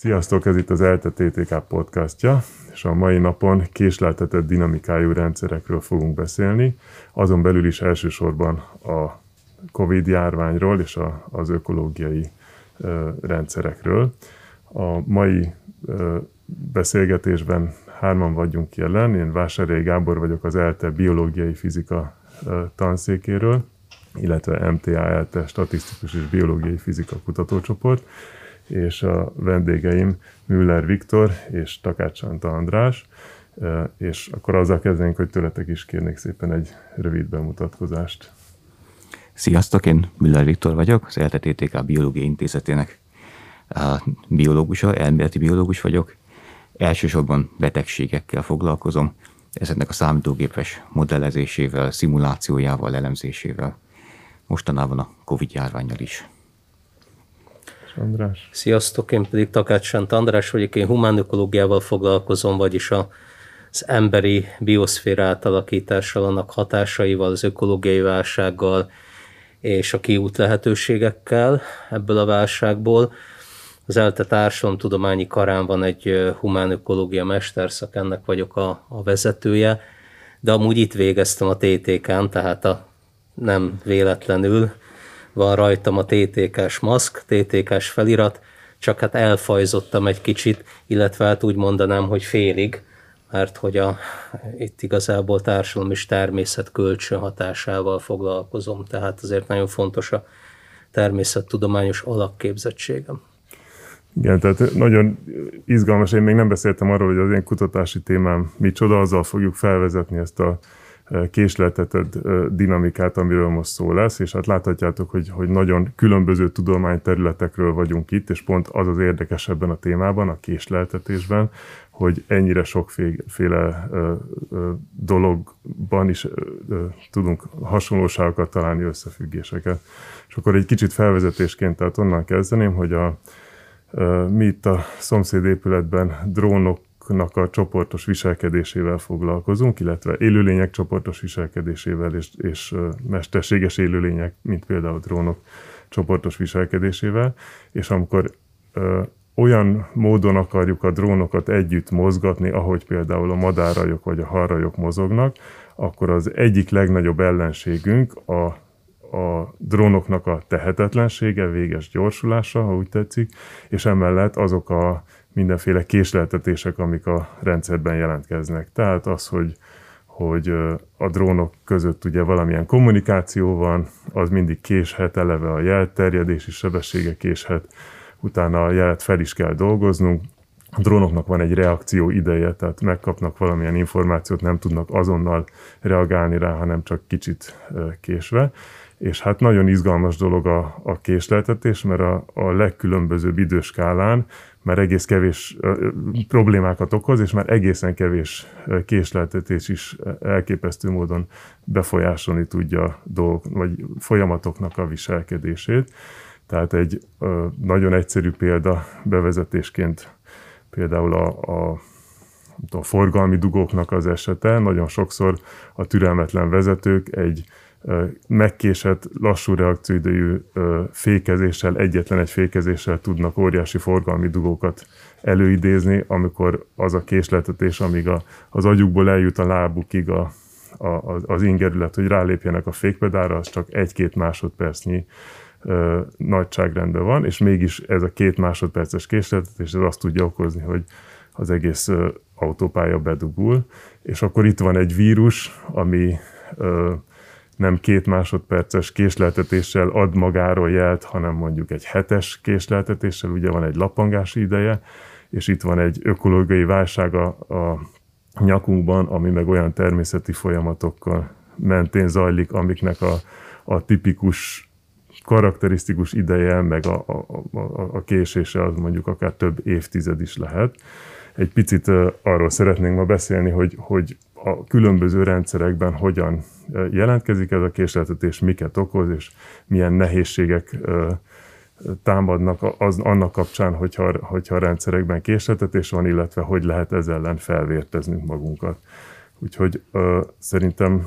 Sziasztok, ez itt az ELTE TTK podcastja, és a mai napon késleltetett dinamikájú rendszerekről fogunk beszélni, azon belül is elsősorban a COVID járványról és a, az ökológiai ö, rendszerekről. A mai ö, beszélgetésben hárman vagyunk jelen, én Vásárhelyi Gábor vagyok az ELTE biológiai fizika ö, tanszékéről, illetve MTA ELTE statisztikus és biológiai fizika kutatócsoport, és a vendégeim Müller Viktor és Takács Anta András, és akkor azzal kezdenénk, hogy tőletek is kérnék szépen egy rövid bemutatkozást. Sziasztok, én Müller Viktor vagyok, az LTTK Biológiai Intézetének biológusa, elméleti biológus vagyok. Elsősorban betegségekkel foglalkozom, ezeknek a számítógépes modellezésével, szimulációjával, elemzésével, mostanában a Covid járványjal is. András. Sziasztok, én pedig Takács Sant András vagyok, én humánökológiával foglalkozom, vagyis a, az emberi bioszféra átalakítással, annak hatásaival, az ökológiai válsággal és a kiút lehetőségekkel ebből a válságból. Az ELTE tudományi karán van egy humánökológia mesterszak, ennek vagyok a, a vezetője, de amúgy itt végeztem a TTK-n, tehát a, nem véletlenül van rajtam a TTK-s maszk, TTK-s felirat, csak hát elfajzottam egy kicsit, illetve hát úgy mondanám, hogy félig, mert hogy a, itt igazából társadalom és természet kölcsönhatásával foglalkozom, tehát azért nagyon fontos a természettudományos alapképzettségem. Igen, tehát nagyon izgalmas, én még nem beszéltem arról, hogy az én kutatási témám micsoda, azzal fogjuk felvezetni ezt a késleltetett dinamikát, amiről most szó lesz, és hát láthatjátok, hogy, hogy nagyon különböző tudományterületekről vagyunk itt, és pont az az érdekes ebben a témában, a késleltetésben, hogy ennyire sokféle dologban is tudunk hasonlóságokat találni, összefüggéseket. És akkor egy kicsit felvezetésként, tehát onnan kezdeném, hogy a, mi itt a szomszédépületben drónok állatoknak a csoportos viselkedésével foglalkozunk, illetve élőlények csoportos viselkedésével és, és mesterséges élőlények, mint például drónok csoportos viselkedésével, és amikor ö, olyan módon akarjuk a drónokat együtt mozgatni, ahogy például a madárrajok vagy a halrajok mozognak, akkor az egyik legnagyobb ellenségünk a, a drónoknak a tehetetlensége, véges gyorsulása, ha úgy tetszik, és emellett azok a mindenféle késleltetések, amik a rendszerben jelentkeznek. Tehát az, hogy, hogy a drónok között ugye valamilyen kommunikáció van, az mindig késhet, eleve a jelterjedési sebessége késhet, utána a jelet fel is kell dolgoznunk, a drónoknak van egy reakció ideje, tehát megkapnak valamilyen információt, nem tudnak azonnal reagálni rá, hanem csak kicsit késve. És hát nagyon izgalmas dolog a, a késleltetés, mert a, a legkülönbözőbb időskálán már egész kevés problémákat okoz, és már egészen kevés késleltetés is elképesztő módon befolyásolni tudja dolgok, vagy folyamatoknak a viselkedését. Tehát egy nagyon egyszerű példa bevezetésként például a, a a forgalmi dugóknak az esete. Nagyon sokszor a türelmetlen vezetők egy megkésett, lassú reakcióidejű fékezéssel, egyetlen egy fékezéssel tudnak óriási forgalmi dugókat előidézni, amikor az a késletetés, amíg a, az agyukból eljut a lábukig a, a, az ingerület, hogy rálépjenek a fékpedára, az csak egy-két másodpercnyi ö, nagyságrendben van, és mégis ez a két másodperces késletetés ez azt tudja okozni, hogy az egész ö, autópálya bedugul, és akkor itt van egy vírus, ami ö, nem két másodperces késleltetéssel ad magáról jelt, hanem mondjuk egy hetes késleltetéssel, ugye van egy lappangási ideje, és itt van egy ökológiai válság a, a nyakunkban, ami meg olyan természeti folyamatokkal mentén zajlik, amiknek a, a tipikus karakterisztikus ideje, meg a, a, a, a késése az mondjuk akár több évtized is lehet. Egy picit arról szeretnénk ma beszélni, hogy, hogy a különböző rendszerekben hogyan jelentkezik ez a késleltetés, miket okoz, és milyen nehézségek támadnak az, annak kapcsán, hogyha, hogyha a rendszerekben késleltetés van, illetve hogy lehet ezzel ellen felvérteznünk magunkat. Úgyhogy ö, szerintem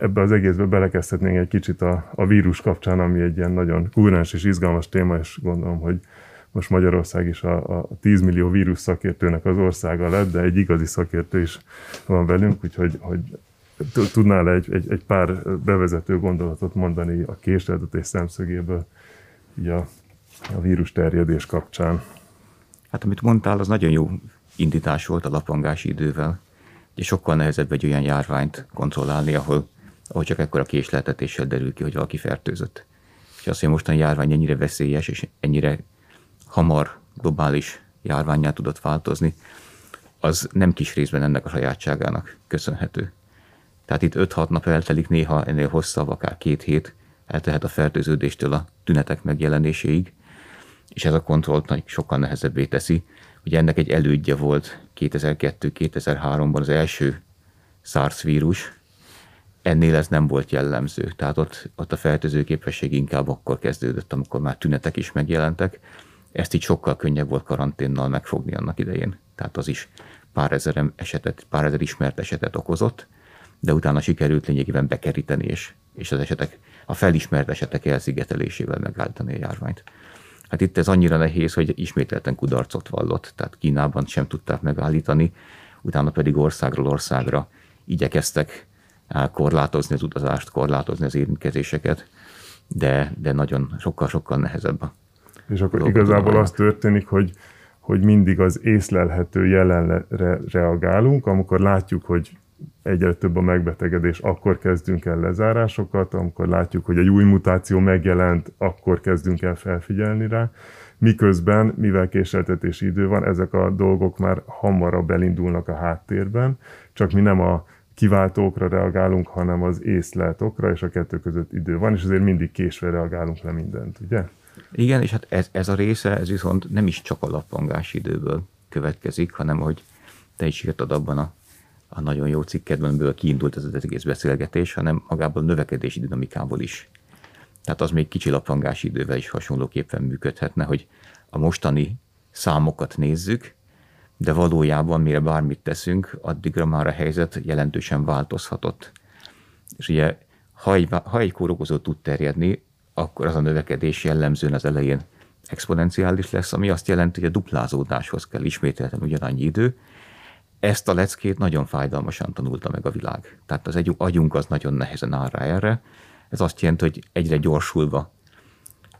ebbe az egészbe belekezdhetnénk egy kicsit a, a vírus kapcsán, ami egy ilyen nagyon kúrens és izgalmas téma, és gondolom, hogy most Magyarország is a, a 10 millió vírus szakértőnek az országa lett, de egy igazi szakértő is van velünk, úgyhogy hogy tudnál egy, egy, egy pár bevezető gondolatot mondani a késleltetés szemszögéből így a, a vírus terjedés kapcsán? Hát amit mondtál, az nagyon jó indítás volt a lapangási idővel. és sokkal nehezebb egy olyan járványt kontrollálni, ahol, ahol csak ekkora késleltetéssel derül ki, hogy valaki fertőzött. És azt, hogy mostani járvány ennyire veszélyes, és ennyire hamar globális járványá tudott változni, az nem kis részben ennek a sajátságának köszönhető. Tehát itt 5-6 nap eltelik, néha ennél hosszabb, akár két hét eltehet a fertőződéstől a tünetek megjelenéséig, és ez a kontrollt sokkal nehezebbé teszi. Ugye ennek egy elődje volt 2002-2003-ban az első SARS vírus, ennél ez nem volt jellemző. Tehát ott, ott a fertőző képesség inkább akkor kezdődött, amikor már tünetek is megjelentek. Ezt így sokkal könnyebb volt karanténnal megfogni annak idején. Tehát az is pár ezer esetet, pár ezer ismert esetet okozott, de utána sikerült lényegében bekeríteni, és, és az esetek, a felismert esetek elszigetelésével megállítani a járványt. Hát itt ez annyira nehéz, hogy ismételten kudarcot vallott, tehát Kínában sem tudták megállítani, utána pedig országról országra igyekeztek korlátozni az utazást, korlátozni az érintkezéseket, de, de nagyon sokkal-sokkal nehezebb. És akkor igazából az történik, hogy, hogy mindig az észlelhető jelenre reagálunk, amikor látjuk, hogy egyre több a megbetegedés, akkor kezdünk el lezárásokat, amikor látjuk, hogy egy új mutáció megjelent, akkor kezdünk el felfigyelni rá. Miközben, mivel késeltetési idő van, ezek a dolgok már hamarabb elindulnak a háttérben, csak mi nem a kiváltókra reagálunk, hanem az észleltokra, és a kettő között idő van, és azért mindig késve reagálunk le mindent, ugye? Igen, és hát ez, ez a része, ez viszont nem is csak a lappangás időből következik, hanem hogy te is írtad abban a a nagyon jó cikkedben, amiből kiindult ez az egész beszélgetés, hanem magából a növekedési dinamikából is. Tehát az még kicsi lapfangási idővel is hasonlóképpen működhetne, hogy a mostani számokat nézzük, de valójában mire bármit teszünk, addigra már a helyzet jelentősen változhatott. És ugye, ha egy, ha egy kórokozó tud terjedni, akkor az a növekedés jellemzően az elején exponenciális lesz, ami azt jelenti, hogy a duplázódáshoz kell ismételten ugyanannyi idő, ezt a leckét nagyon fájdalmasan tanulta meg a világ. Tehát az egy agyunk az nagyon nehezen áll rá erre. Ez azt jelenti, hogy egyre gyorsulva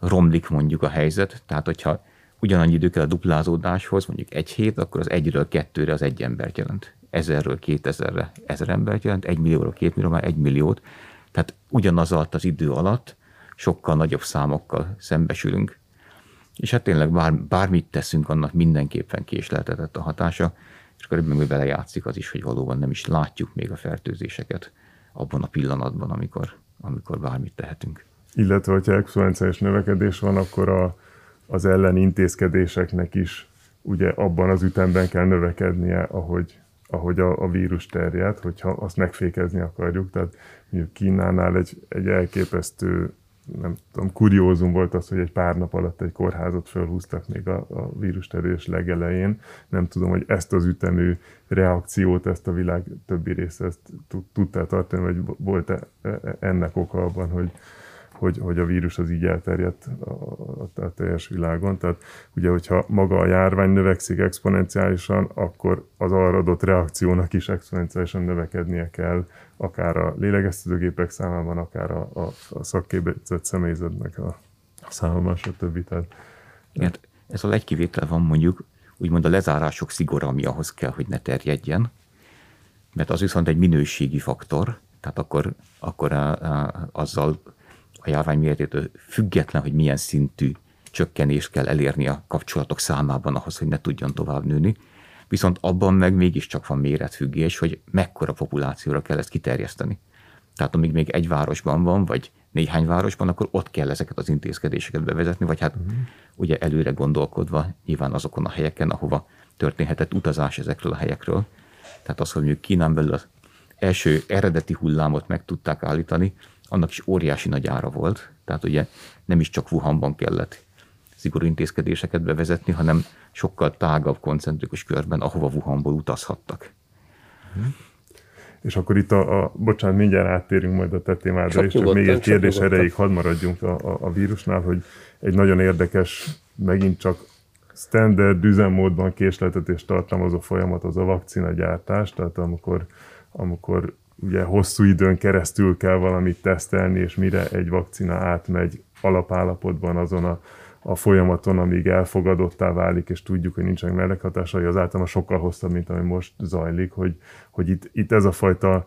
romlik mondjuk a helyzet. Tehát, hogyha ugyanannyi idő kell a duplázódáshoz, mondjuk egy hét, akkor az egyről kettőre az egy embert jelent. Ezerről kétezerre ezer embert jelent, egy millióról két millió, már egy milliót. Tehát ugyanaz alatt az idő alatt sokkal nagyobb számokkal szembesülünk. És hát tényleg bár, bármit teszünk, annak mindenképpen késleltetett a hatása és ebben vele játszik az is, hogy valóban nem is látjuk még a fertőzéseket abban a pillanatban, amikor, amikor bármit tehetünk. Illetve, hogyha exponenciális növekedés van, akkor a, az ellen intézkedéseknek is ugye abban az ütemben kell növekednie, ahogy, ahogy a, a vírus terjed, hogyha azt megfékezni akarjuk. Tehát mondjuk Kínánál egy, egy elképesztő nem tudom, kuriózum volt az, hogy egy pár nap alatt egy kórházat felhúztak még a, a vírus legelején. Nem tudom, hogy ezt az ütemű reakciót, ezt a világ többi része ezt tudta tartani, vagy volt -e ennek oka abban, hogy, hogy, hogy a vírus az így elterjedt a, a, teljes világon. Tehát ugye, hogyha maga a járvány növekszik exponenciálisan, akkor az arra adott reakciónak is exponenciálisan növekednie kell, akár a lélegeztetőgépek számában, akár a, a, a szakképzett személyzetnek a számában, stb. Tehát, Igen, ez egy kivétel van mondjuk, úgymond a lezárások szigora, ami ahhoz kell, hogy ne terjedjen, mert az viszont egy minőségi faktor, tehát akkor, akkor a, a, azzal a járvány méretétől független, hogy milyen szintű csökkenést kell elérni a kapcsolatok számában ahhoz, hogy ne tudjon tovább nőni. Viszont abban meg mégiscsak van méretfüggés, hogy mekkora populációra kell ezt kiterjeszteni. Tehát amíg még egy városban van, vagy néhány városban, akkor ott kell ezeket az intézkedéseket bevezetni, vagy hát uh-huh. ugye előre gondolkodva nyilván azokon a helyeken, ahova történhetett utazás ezekről a helyekről. Tehát az, hogy mondjuk Kínán belül az első eredeti hullámot meg tudták állítani, annak is óriási nagy ára volt. Tehát ugye nem is csak Wuhanban kellett szigorú intézkedéseket bevezetni, hanem sokkal tágabb koncentrikus körben, ahova Wuhanból utazhattak. És akkor itt a, a bocsánat, mindjárt áttérünk majd a te témádra, és csak még egy kérdés erejéig hadd maradjunk a, a, a vírusnál, hogy egy nagyon érdekes, megint csak standard üzemmódban késleltetést tartalmazó folyamat az a vakcina gyártás, tehát amikor, amikor ugye hosszú időn keresztül kell valamit tesztelni, és mire egy vakcina átmegy alapállapotban azon a, a folyamaton, amíg elfogadottá válik, és tudjuk, hogy nincsenek mellékhatásai, az általában sokkal hosszabb, mint ami most zajlik, hogy, hogy itt, itt ez a fajta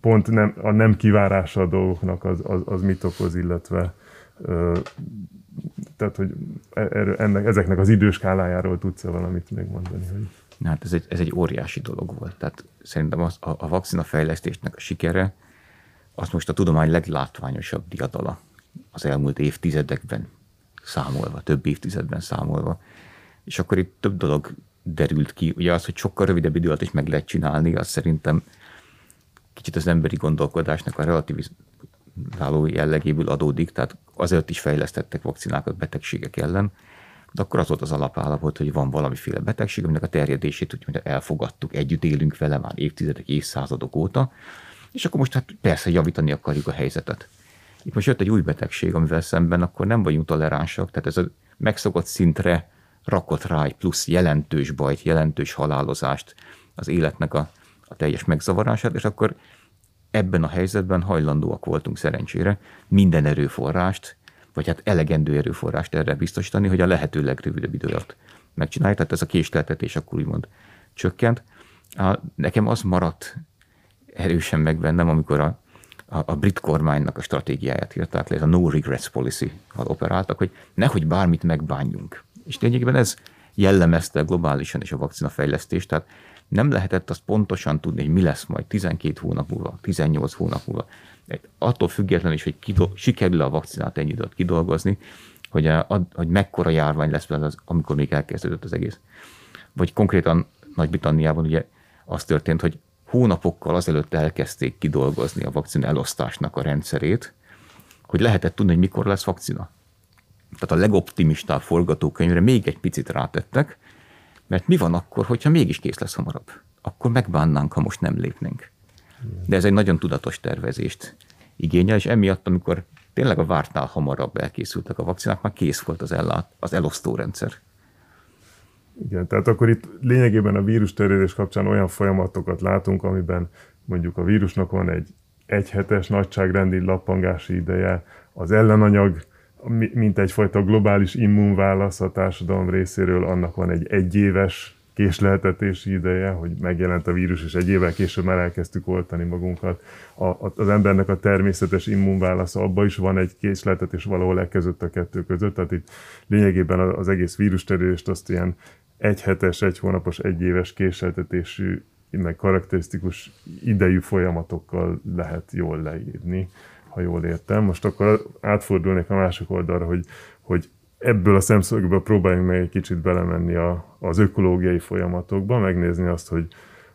pont nem, a nem kivárása a dolgoknak az, az, az mit okoz, illetve tehát, hogy e, ennek, ezeknek az időskálájáról tudsz-e valamit még mondani? Hogy... Hát ez egy, ez egy óriási dolog volt. Tehát szerintem az, a, a vakcina fejlesztésnek a sikere az most a tudomány leglátványosabb diadala az elmúlt évtizedekben számolva, több évtizedben számolva. És akkor itt több dolog derült ki. Ugye az, hogy sokkal rövidebb idő alatt is meg lehet csinálni, az szerintem kicsit az emberi gondolkodásnak a relativizáló jellegéből adódik, tehát azért is fejlesztettek vakcinákat betegségek ellen, de akkor az volt az alapállapot, hogy van valamiféle betegség, aminek a terjedését úgy, elfogadtuk, együtt élünk vele már évtizedek, évszázadok óta, és akkor most hát persze javítani akarjuk a helyzetet. Itt most jött egy új betegség, amivel szemben akkor nem vagyunk toleránsak, tehát ez a megszokott szintre rakott rá egy plusz jelentős bajt, jelentős halálozást, az életnek a, a teljes megzavarását, és akkor ebben a helyzetben hajlandóak voltunk szerencsére minden erőforrást, vagy hát elegendő erőforrást erre biztosítani, hogy a lehető legrövidebb idő alatt megcsináljuk. Tehát ez a késleltetés akkor úgymond csökkent. Nekem az maradt erősen meg bennem, amikor a, a, a brit kormánynak a stratégiáját írták le, ez a no regrets policy operáltak, hogy nehogy bármit megbánjunk. És lényegében ez jellemezte globálisan is a vakcina fejlesztést, tehát nem lehetett azt pontosan tudni, hogy mi lesz majd 12 hónap múlva, 18 hónap múlva. Attól függetlenül is, hogy kidol- sikerül a vakcinát ennyi időt kidolgozni, hogy, a, hogy mekkora járvány lesz az, amikor még elkezdődött az egész. Vagy konkrétan Nagy-Britanniában ugye az történt, hogy hónapokkal azelőtt elkezdték kidolgozni a vakcina elosztásnak a rendszerét, hogy lehetett tudni, hogy mikor lesz vakcina. Tehát a legoptimistább forgatókönyvre még egy picit rátettek, mert mi van akkor, hogyha mégis kész lesz hamarabb? Akkor megbánnánk, ha most nem lépnénk. De ez egy nagyon tudatos tervezést igényel, és emiatt, amikor tényleg a vártnál hamarabb elkészültek a vakcinák, már kész volt az, ellát, az elosztó rendszer. Igen, tehát akkor itt lényegében a vírus terjedés kapcsán olyan folyamatokat látunk, amiben mondjuk a vírusnak van egy egyhetes nagyságrendi lappangási ideje, az ellenanyag mint egyfajta globális immunválasz a társadalom részéről, annak van egy egyéves késleltetési ideje, hogy megjelent a vírus, és egy évvel később már elkezdtük oltani magunkat. A, az embernek a természetes immunválasza, abban is van egy késleltetés valahol elkezdett a kettő között, tehát itt lényegében az egész vírus azt ilyen egy hetes, egy hónapos, egy éves késleltetésű, meg karakterisztikus idejű folyamatokkal lehet jól leírni ha jól értem. Most akkor átfordulnék a másik oldalra, hogy, hogy ebből a szemszögből próbáljunk meg egy kicsit belemenni a, az ökológiai folyamatokba, megnézni azt, hogy,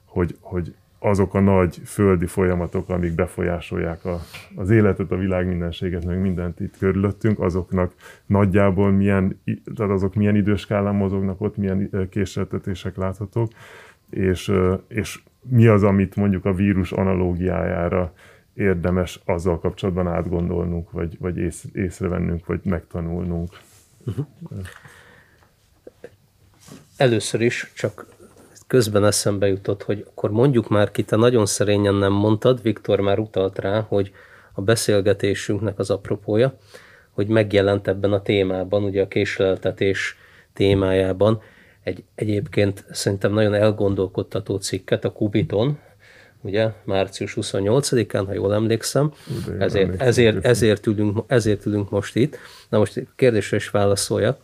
hogy, hogy azok a nagy földi folyamatok, amik befolyásolják a, az életet, a világ mindenséget, meg mindent itt körülöttünk, azoknak nagyjából milyen, tehát azok milyen időskálán mozognak ott, milyen késeltetések láthatók, és, és mi az, amit mondjuk a vírus analógiájára érdemes azzal kapcsolatban átgondolnunk, vagy, vagy ész, észrevennünk, vagy megtanulnunk. Uh-huh. Először is csak közben eszembe jutott, hogy akkor mondjuk már ki, te nagyon szerényen nem mondtad, Viktor már utalt rá, hogy a beszélgetésünknek az apropója, hogy megjelent ebben a témában, ugye a késleltetés témájában, egy egyébként szerintem nagyon elgondolkodtató cikket a Kubiton, ugye, március 28-án, ha jól emlékszem, De ezért, ezért, ezért, ülünk, ezért ülünk most itt. Na most kérdésre is válaszoljak.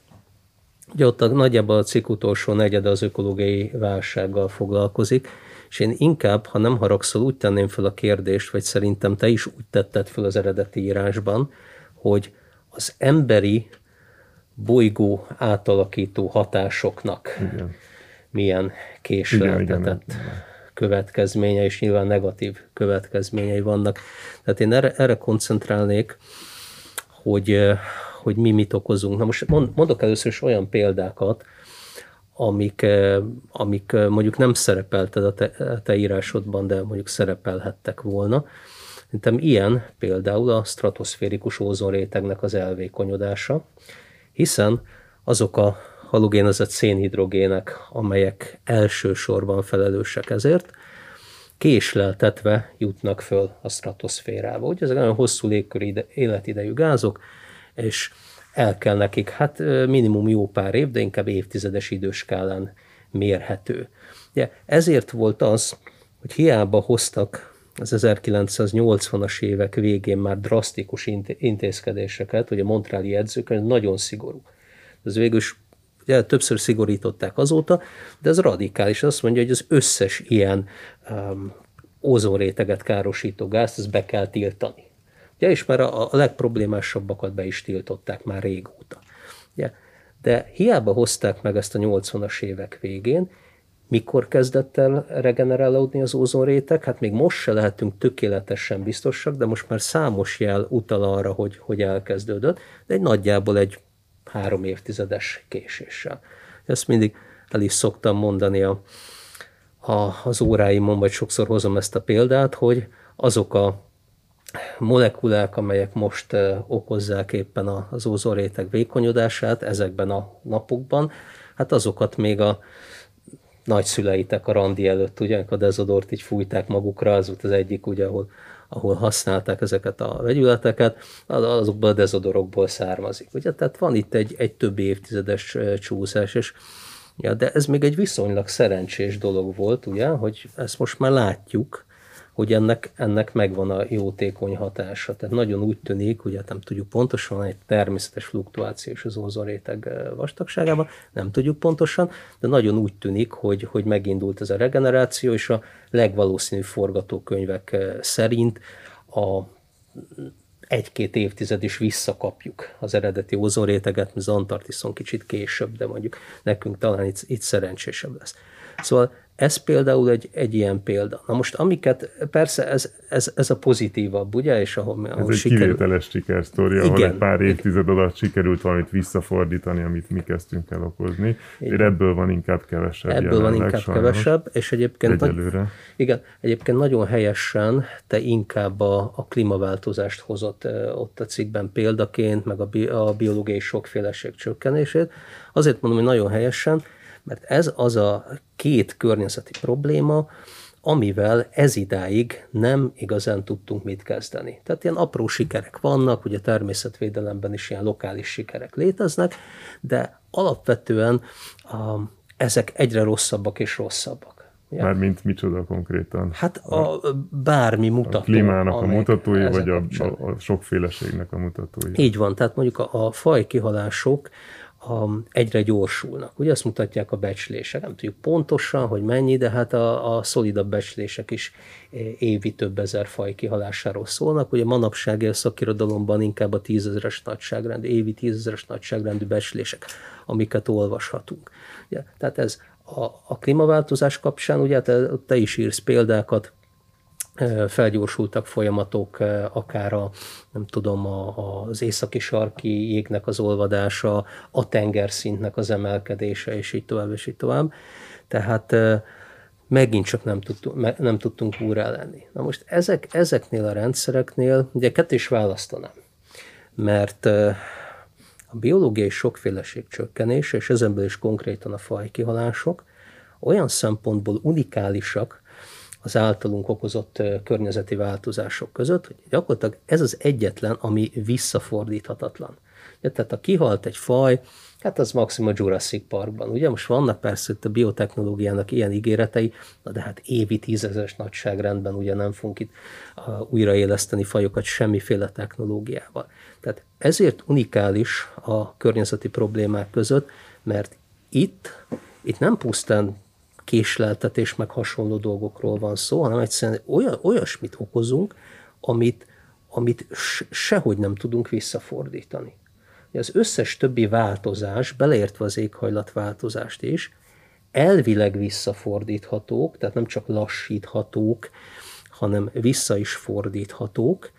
Ugye ott a, nagyjából a cikk utolsó negyede az ökológiai válsággal foglalkozik, és én inkább, ha nem haragszol, úgy tenném fel a kérdést, vagy szerintem te is úgy tetted fel az eredeti írásban, hogy az emberi bolygó átalakító hatásoknak igen. milyen késleltetett következménye, és nyilván negatív következményei vannak. Tehát én erre, erre koncentrálnék, hogy, hogy mi mit okozunk. Na most mondok először is olyan példákat, amik, amik mondjuk nem szerepelted a te, a te írásodban, de mondjuk szerepelhettek volna. Szerintem ilyen például a stratoszférikus ózonrétegnek az elvékonyodása, hiszen azok a halogénezett szénhidrogének, amelyek elsősorban felelősek ezért, késleltetve jutnak föl a stratoszférába. Ugye ezek nagyon hosszú légköri életidejű gázok, és el kell nekik, hát minimum jó pár év, de inkább évtizedes időskálán mérhető. Ugye, ezért volt az, hogy hiába hoztak az 1980-as évek végén már drasztikus intézkedéseket, hogy a Montreali jegyzőkönyv nagyon szigorú. Ez végül is ugye, többször szigorították azóta, de ez radikális. Azt mondja, hogy az összes ilyen um, ozonréteget károsító gázt, ezt be kell tiltani. Ugye, és már a, a legproblémásabbakat be is tiltották már régóta. Ugye, de hiába hozták meg ezt a 80-as évek végén, mikor kezdett el regenerálódni az ózonréteg? Hát még most se lehetünk tökéletesen biztosak, de most már számos jel utal arra, hogy, hogy elkezdődött, de egy nagyjából egy három évtizedes késéssel. Ezt mindig el is szoktam mondani a, a, az óráimon, vagy sokszor hozom ezt a példát, hogy azok a molekulák, amelyek most okozzák éppen az ózonréteg vékonyodását ezekben a napokban, hát azokat még a nagyszüleitek a randi előtt, ugye, a dezodort így fújták magukra, az volt az egyik, ugye, ahol, ahol használták ezeket a vegyületeket, az, azokból a dezodorokból származik. Ugye? Tehát van itt egy, egy több évtizedes csúszás, és ja, de ez még egy viszonylag szerencsés dolog volt, ugye, hogy ezt most már látjuk, hogy ennek, ennek megvan a jótékony hatása. Tehát nagyon úgy tűnik, ugye nem tudjuk pontosan, egy természetes fluktuáció is az ózonréteg eh, vastagságában, nem tudjuk pontosan, de nagyon úgy tűnik, hogy, hogy megindult ez a regeneráció, és a legvalószínűbb forgatókönyvek szerint a egy-két évtized is visszakapjuk az eredeti ózonréteget, az Antarktiszon kicsit később, de mondjuk nekünk talán itt, itt szerencsésebb lesz. Szóval ez például egy, egy ilyen példa. Na most amiket, persze ez, ez, ez a pozitívabb, ugye? És ahol, ahol ez sikerül... egy kivételes sikersztori, ahol egy pár évtized alatt sikerült valamit visszafordítani, amit mi kezdtünk el okozni. Igen. Ebből van inkább kevesebb. Ebből van inkább sajnos. kevesebb, és egyébként, Egyelőre. Nagy, igen, egyébként nagyon helyesen te inkább a, a klímaváltozást hozott ott a cikkben példaként, meg a, bi, a biológiai sokféleség csökkenését. Azért mondom, hogy nagyon helyesen, mert ez az a két környezeti probléma, amivel ez idáig nem igazán tudtunk mit kezdeni. Tehát ilyen apró sikerek vannak, ugye természetvédelemben is ilyen lokális sikerek léteznek, de alapvetően um, ezek egyre rosszabbak és rosszabbak. Ja. Mármint micsoda konkrétan? Hát a, bármi mutató. A klímának a mutatói, vagy a, a, a sokféleségnek a mutatói. Így van, tehát mondjuk a, a fajkihalások a, egyre gyorsulnak. Ugye azt mutatják a becslések, nem tudjuk pontosan, hogy mennyi, de hát a, a szolidabb becslések is e, évi több ezer faj kihalásáról szólnak. Ugye manapság a szakirodalomban inkább a tízezeres nagyságrendű, évi tízezeres nagyságrendű becslések, amiket olvashatunk. Ugye, tehát ez a, a klímaváltozás kapcsán, ugye te, te is írsz példákat, felgyorsultak folyamatok, akár a, nem tudom, a, az északi sarki jégnek az olvadása, a tengerszintnek az emelkedése, és így tovább, és így tovább. Tehát megint csak nem tudtunk, nem tudtunk úrá lenni. Na most ezek, ezeknél a rendszereknél, ugye kettő is választanám, mert a biológiai sokféleség csökkenése, és ezenből is konkrétan a fajkihalások, olyan szempontból unikálisak, az általunk okozott környezeti változások között, hogy gyakorlatilag ez az egyetlen, ami visszafordíthatatlan. Ja, tehát ha kihalt egy faj, hát az maximum a Jurassic Parkban. Ugye most vannak persze a biotechnológiának ilyen ígéretei, na de hát évi tízezeres nagyságrendben ugye nem fogunk itt újraéleszteni fajokat semmiféle technológiával. Tehát ezért unikális a környezeti problémák között, mert itt, itt nem pusztán késleltetés, meg hasonló dolgokról van szó, hanem egyszerűen olyan, olyasmit okozunk, amit, amit sehogy nem tudunk visszafordítani. Az összes többi változás, beleértve az éghajlatváltozást is, elvileg visszafordíthatók, tehát nem csak lassíthatók, hanem vissza is fordíthatók,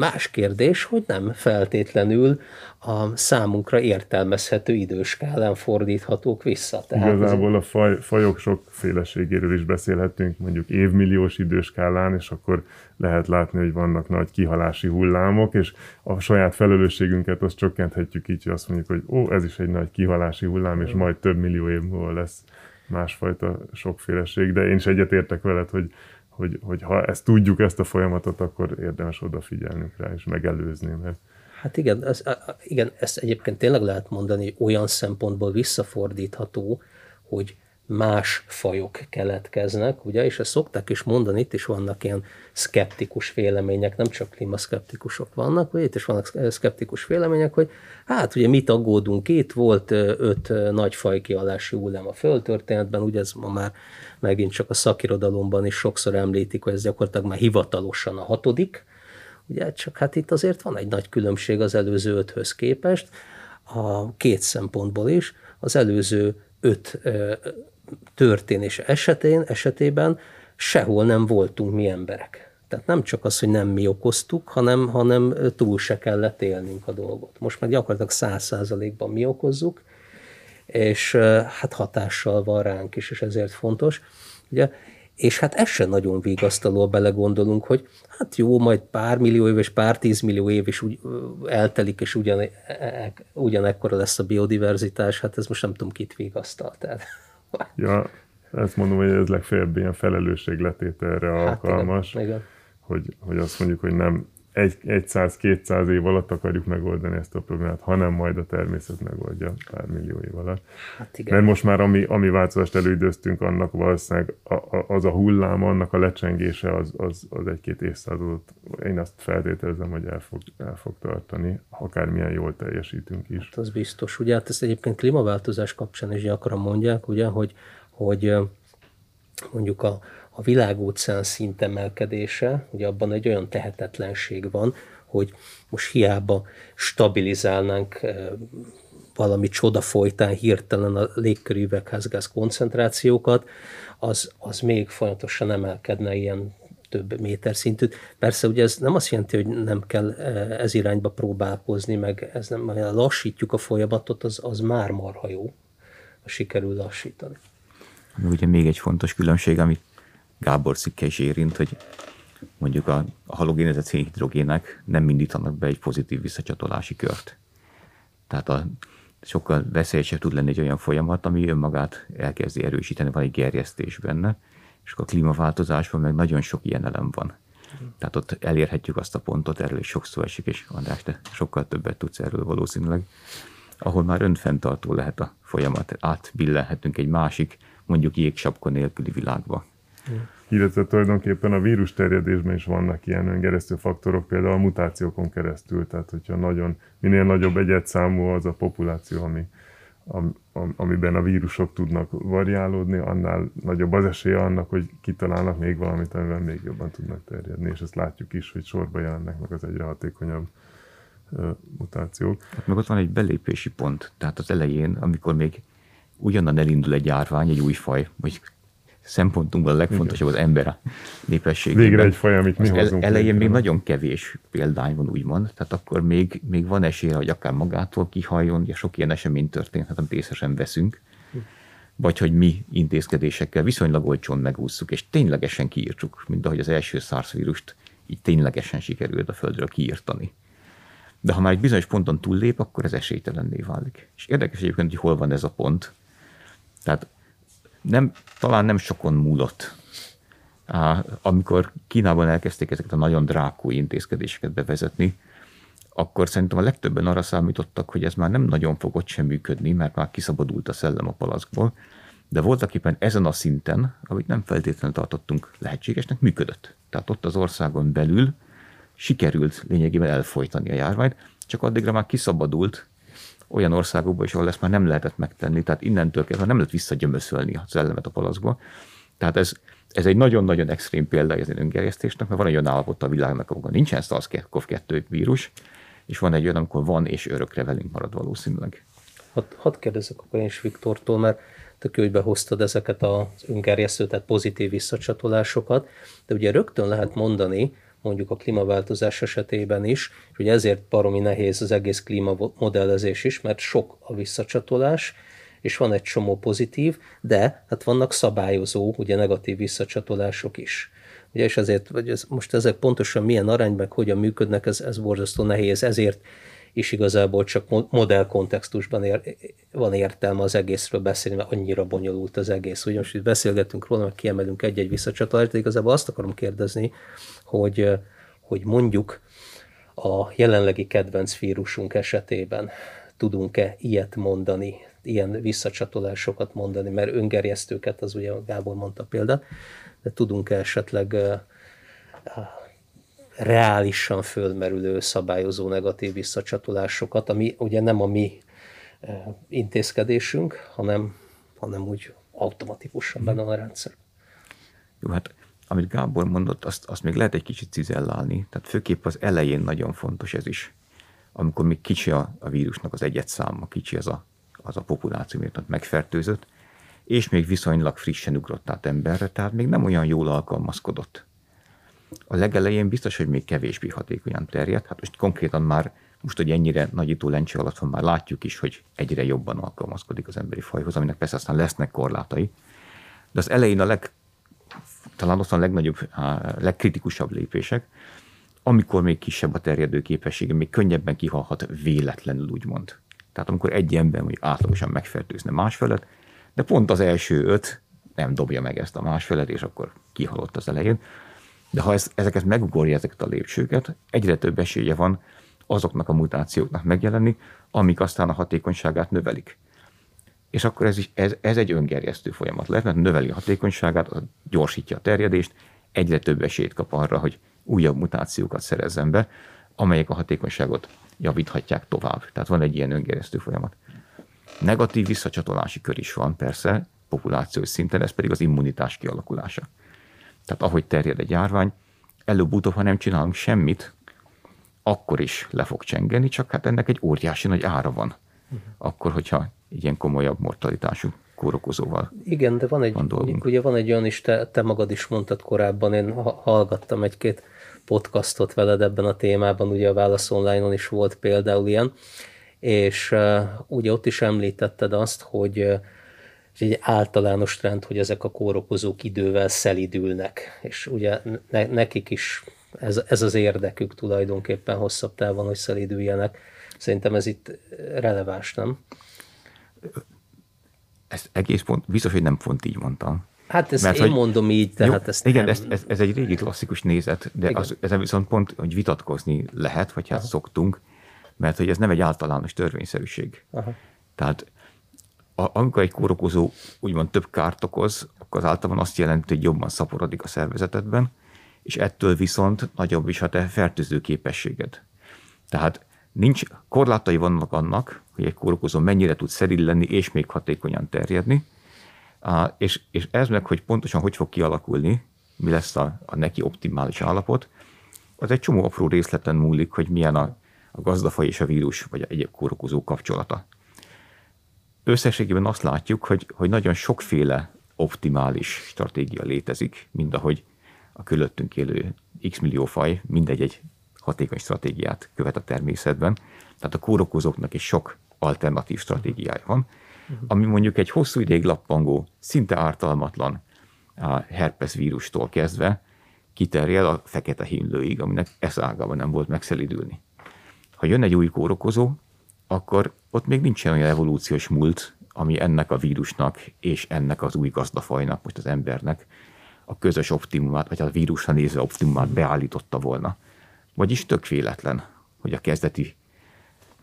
Más kérdés, hogy nem feltétlenül a számunkra értelmezhető időskálán fordíthatók vissza. Tehát Igazából a faj, fajok sokféleségéről is beszélhetünk, mondjuk évmilliós időskálán, és akkor lehet látni, hogy vannak nagy kihalási hullámok, és a saját felelősségünket azt csökkenthetjük így, hogy azt mondjuk, hogy ó, ez is egy nagy kihalási hullám, és majd több millió év múlva lesz másfajta sokféleség, de én is egyetértek veled, hogy hogy, hogy ha ezt tudjuk, ezt a folyamatot, akkor érdemes odafigyelnünk rá és megelőzni. Mert... Hát igen, ez, igen, ezt egyébként tényleg lehet mondani, olyan szempontból visszafordítható, hogy más fajok keletkeznek, ugye, és ezt szokták is mondani, itt is vannak ilyen szkeptikus vélemények, nem csak klímaszkeptikusok vannak, vagy itt is vannak szkeptikus vélemények, hogy hát ugye mit aggódunk itt, volt öt nagy fajkialási hullám a földtörténetben, ugye ez ma már megint csak a szakirodalomban is sokszor említik, hogy ez gyakorlatilag már hivatalosan a hatodik, ugye csak hát itt azért van egy nagy különbség az előző öthöz képest, a két szempontból is, az előző öt történés esetén, esetében sehol nem voltunk mi emberek. Tehát nem csak az, hogy nem mi okoztuk, hanem, hanem túl se kellett élnünk a dolgot. Most meg gyakorlatilag száz százalékban mi okozzuk, és hát hatással van ránk is, és ezért fontos. Ugye, és hát ez sem nagyon vigasztaló, belegondolunk, hogy hát jó, majd pár millió év és pár tízmillió év is úgy eltelik, és ugyan, e, e, ugyanekkora lesz a biodiverzitás, hát ez most nem tudom, kit vigasztal. Tehát. Ja, ezt mondom, hogy ez legfeljebb ilyen felelősségletételre hát alkalmas, igen, igen. Hogy, hogy azt mondjuk, hogy nem egy, 100-200 év alatt akarjuk megoldani ezt a problémát, hanem majd a természet megoldja pár millió év alatt. Hát igen. Mert most már ami, ami változást előidőztünk, annak valószínűleg a, a, az a hullám, annak a lecsengése az, az, az egy-két évszázadot, én azt feltételezem, hogy el fog, el fog tartani, akármilyen jól teljesítünk is. Hát az biztos. Ugye hát ezt egyébként klímaváltozás kapcsán is gyakran mondják, ugye, hogy, hogy mondjuk a, a világóceán szintemelkedése, ugye abban egy olyan tehetetlenség van, hogy most hiába stabilizálnánk valami csoda folytán hirtelen a légköri üvegházgáz koncentrációkat, az, az még folyamatosan emelkedne ilyen több méter szintű. Persze ugye ez nem azt jelenti, hogy nem kell ez irányba próbálkozni, meg ez nem, lassítjuk a folyamatot, az, az már marha jó, sikerül lassítani. Ugye még egy fontos különbség, amit Gábor cikke érint, hogy mondjuk a, a halogénezett szénhidrogének nem indítanak be egy pozitív visszacsatolási kört. Tehát a, sokkal veszélyesebb tud lenni egy olyan folyamat, ami önmagát elkezdi erősíteni, van egy gerjesztés benne, és a klímaváltozásban meg nagyon sok ilyen elem van. Tehát ott elérhetjük azt a pontot, erről is sokszor esik, és András, te sokkal többet tudsz erről valószínűleg, ahol már önfenntartó lehet a folyamat, átbillenhetünk egy másik, mondjuk jégsapka nélküli világba. Illetve tulajdonképpen a vírus terjedésben is vannak ilyen öngeresztő faktorok, például a mutációkon keresztül, tehát hogyha nagyon, minél nagyobb egyetszámú az a populáció, ami, am, am, amiben a vírusok tudnak variálódni, annál nagyobb az esélye annak, hogy kitalálnak még valamit, amivel még jobban tudnak terjedni, és ezt látjuk is, hogy sorba jelennek meg az egyre hatékonyabb mutációk. Hát meg ott van egy belépési pont, tehát az elején, amikor még ugyanan elindul egy járvány, egy új faj, vagy szempontunkból a legfontosabb az ember népesség. Végre egy faj, amit mi az hozunk. Elején még még nagyon kevés példány van, úgymond, tehát akkor még, még van esélye, hogy akár magától kihajjon, ugye sok ilyen esemény történhet, amit észesen veszünk, vagy hogy mi intézkedésekkel viszonylag olcsón megúszuk, és ténylegesen kiírtsuk, mint ahogy az első SARS vírust így ténylegesen sikerült a Földről kiírtani. De ha már egy bizonyos ponton túllép, akkor ez esélytelenné válik. És érdekes egyébként, hogy hol van ez a pont. Tehát nem, talán nem sokon múlott, amikor Kínában elkezdték ezeket a nagyon drákói intézkedéseket bevezetni, akkor szerintem a legtöbben arra számítottak, hogy ez már nem nagyon fog ott sem működni, mert már kiszabadult a szellem a palaszkból, de voltak éppen ezen a szinten, amit nem feltétlenül tartottunk lehetségesnek, működött. Tehát ott az országon belül sikerült lényegében elfolytani a járványt, csak addigra már kiszabadult olyan országokban is, ahol ezt már nem lehetett megtenni, tehát innentől kezdve nem lehet visszagyömöszölni a szellemet a palaszba. Tehát ez, ez egy nagyon-nagyon extrém példa az öngerjesztésnek, mert van egy olyan állapot a világnak, ahol nincsen SARS-CoV-2 vírus, és van egy olyan, amikor van és örökre velünk marad valószínűleg. Hadd had kérdezzek akkor én is Viktortól, mert tök jó, hogy behoztad ezeket az öngerjesztő, tehát pozitív visszacsatolásokat, de ugye rögtön lehet mondani, mondjuk a klímaváltozás esetében is, és ugye ezért baromi nehéz az egész klímamodellezés is, mert sok a visszacsatolás, és van egy csomó pozitív, de hát vannak szabályozó, ugye negatív visszacsatolások is. Ugye, és ezért, vagy ez, most ezek pontosan milyen arányban, hogyan működnek, ez, ez borzasztó nehéz, ezért is igazából csak modell kontextusban ér, van értelme az egészről beszélni, mert annyira bonyolult az egész. Ugye most itt beszélgetünk róla, meg kiemelünk egy-egy visszacsatolást, de igazából azt akarom kérdezni, hogy, hogy mondjuk a jelenlegi kedvenc vírusunk esetében tudunk-e ilyet mondani, ilyen visszacsatolásokat mondani, mert öngerjesztőket, az ugye Gábor mondta példát, de tudunk-e esetleg reálisan fölmerülő szabályozó negatív visszacsatolásokat, ami ugye nem a mi intézkedésünk, hanem, hanem úgy automatikusan benne a rendszer. Jó, hát amit Gábor mondott, azt, azt még lehet egy kicsit cizellálni. Tehát főképp az elején nagyon fontos ez is. Amikor még kicsi a, a vírusnak az egyet száma, kicsi az a, az a populáció, miért megfertőzött, és még viszonylag frissen ugrott át emberre, tehát még nem olyan jól alkalmazkodott. A legelején biztos, hogy még kevésbé hatékonyan terjed. Hát most konkrétan már, most, hogy ennyire nagyító lencse alatt van, már látjuk is, hogy egyre jobban alkalmazkodik az emberi fajhoz, aminek persze aztán lesznek korlátai. De az elején a leg, talán ott a legnagyobb, a legkritikusabb lépések, amikor még kisebb a terjedő képessége, még könnyebben kihalhat véletlenül, úgymond. Tehát amikor egy ember mondjuk átlagosan megfertőzne másfelet, de pont az első öt nem dobja meg ezt a másfelet, és akkor kihalott az elején. De ha ez, ezeket megugorja, ezeket a lépcsőket, egyre több esélye van azoknak a mutációknak megjelenni, amik aztán a hatékonyságát növelik. És akkor ez, is, ez, ez egy öngerjesztő folyamat lehet, mert növeli a hatékonyságát, gyorsítja a terjedést, egyre több esélyt kap arra, hogy újabb mutációkat szerezzen be, amelyek a hatékonyságot javíthatják tovább. Tehát van egy ilyen öngerjesztő folyamat. Negatív visszacsatolási kör is van, persze, populációs szinten, ez pedig az immunitás kialakulása. Tehát ahogy terjed egy járvány, előbb-utóbb, ha nem csinálunk semmit, akkor is le fog csengeni, csak hát ennek egy óriási nagy ára van. Uh-huh. Akkor, hogyha ilyen komolyabb mortalitású kórokozóval Igen, de van egy, van ugye van egy olyan is, te, te magad is mondtad korábban, én hallgattam egy-két podcastot veled ebben a témában, ugye a Válasz Online-on is volt például ilyen, és uh, ugye ott is említetted azt, hogy uh, egy általános trend, hogy ezek a kórokozók idővel szelidülnek, és ugye ne, nekik is ez, ez az érdekük tulajdonképpen hosszabb távon, hogy szelidüljenek. Szerintem ez itt releváns, nem? Ez egész pont, biztos, hogy nem pont így mondtam. Hát ezt Mert, én hogy, mondom így, tehát jó, ezt Igen, nem... ez, ez, ez egy régi klasszikus nézet, de az, ezen viszont pont, hogy vitatkozni lehet, vagy hát szoktunk, mert hogy ez nem egy általános törvényszerűség. Aha. Tehát amikor egy kórokozó úgymond több kárt okoz, akkor az általában azt jelenti, hogy jobban szaporodik a szervezetedben, és ettől viszont nagyobb is a te fertőző képességed. Tehát nincs, korlátai vannak annak, hogy egy kórokozó mennyire tud szeril lenni, és még hatékonyan terjedni, és, és ez meg, hogy pontosan hogy fog kialakulni, mi lesz a, a neki optimális állapot, az egy csomó apró részleten múlik, hogy milyen a, a gazdafaj és a vírus, vagy egyéb kórokozó kapcsolata. Összességében azt látjuk, hogy, hogy nagyon sokféle optimális stratégia létezik, mind ahogy a körülöttünk élő x millió faj mindegy egy hatékony stratégiát követ a természetben. Tehát a kórokozóknak is sok alternatív stratégiája van, ami mondjuk egy hosszú ideig lappangó, szinte ártalmatlan a herpes vírustól kezdve kiterjed a fekete himlőig, aminek eszágában nem volt megszelidülni. Ha jön egy új kórokozó, akkor ott még nincsen olyan evolúciós múlt, ami ennek a vírusnak és ennek az új gazdafajnak, most az embernek a közös optimumát, vagy a vírusra nézve optimumát beállította volna. Vagyis tök véletlen, hogy a kezdeti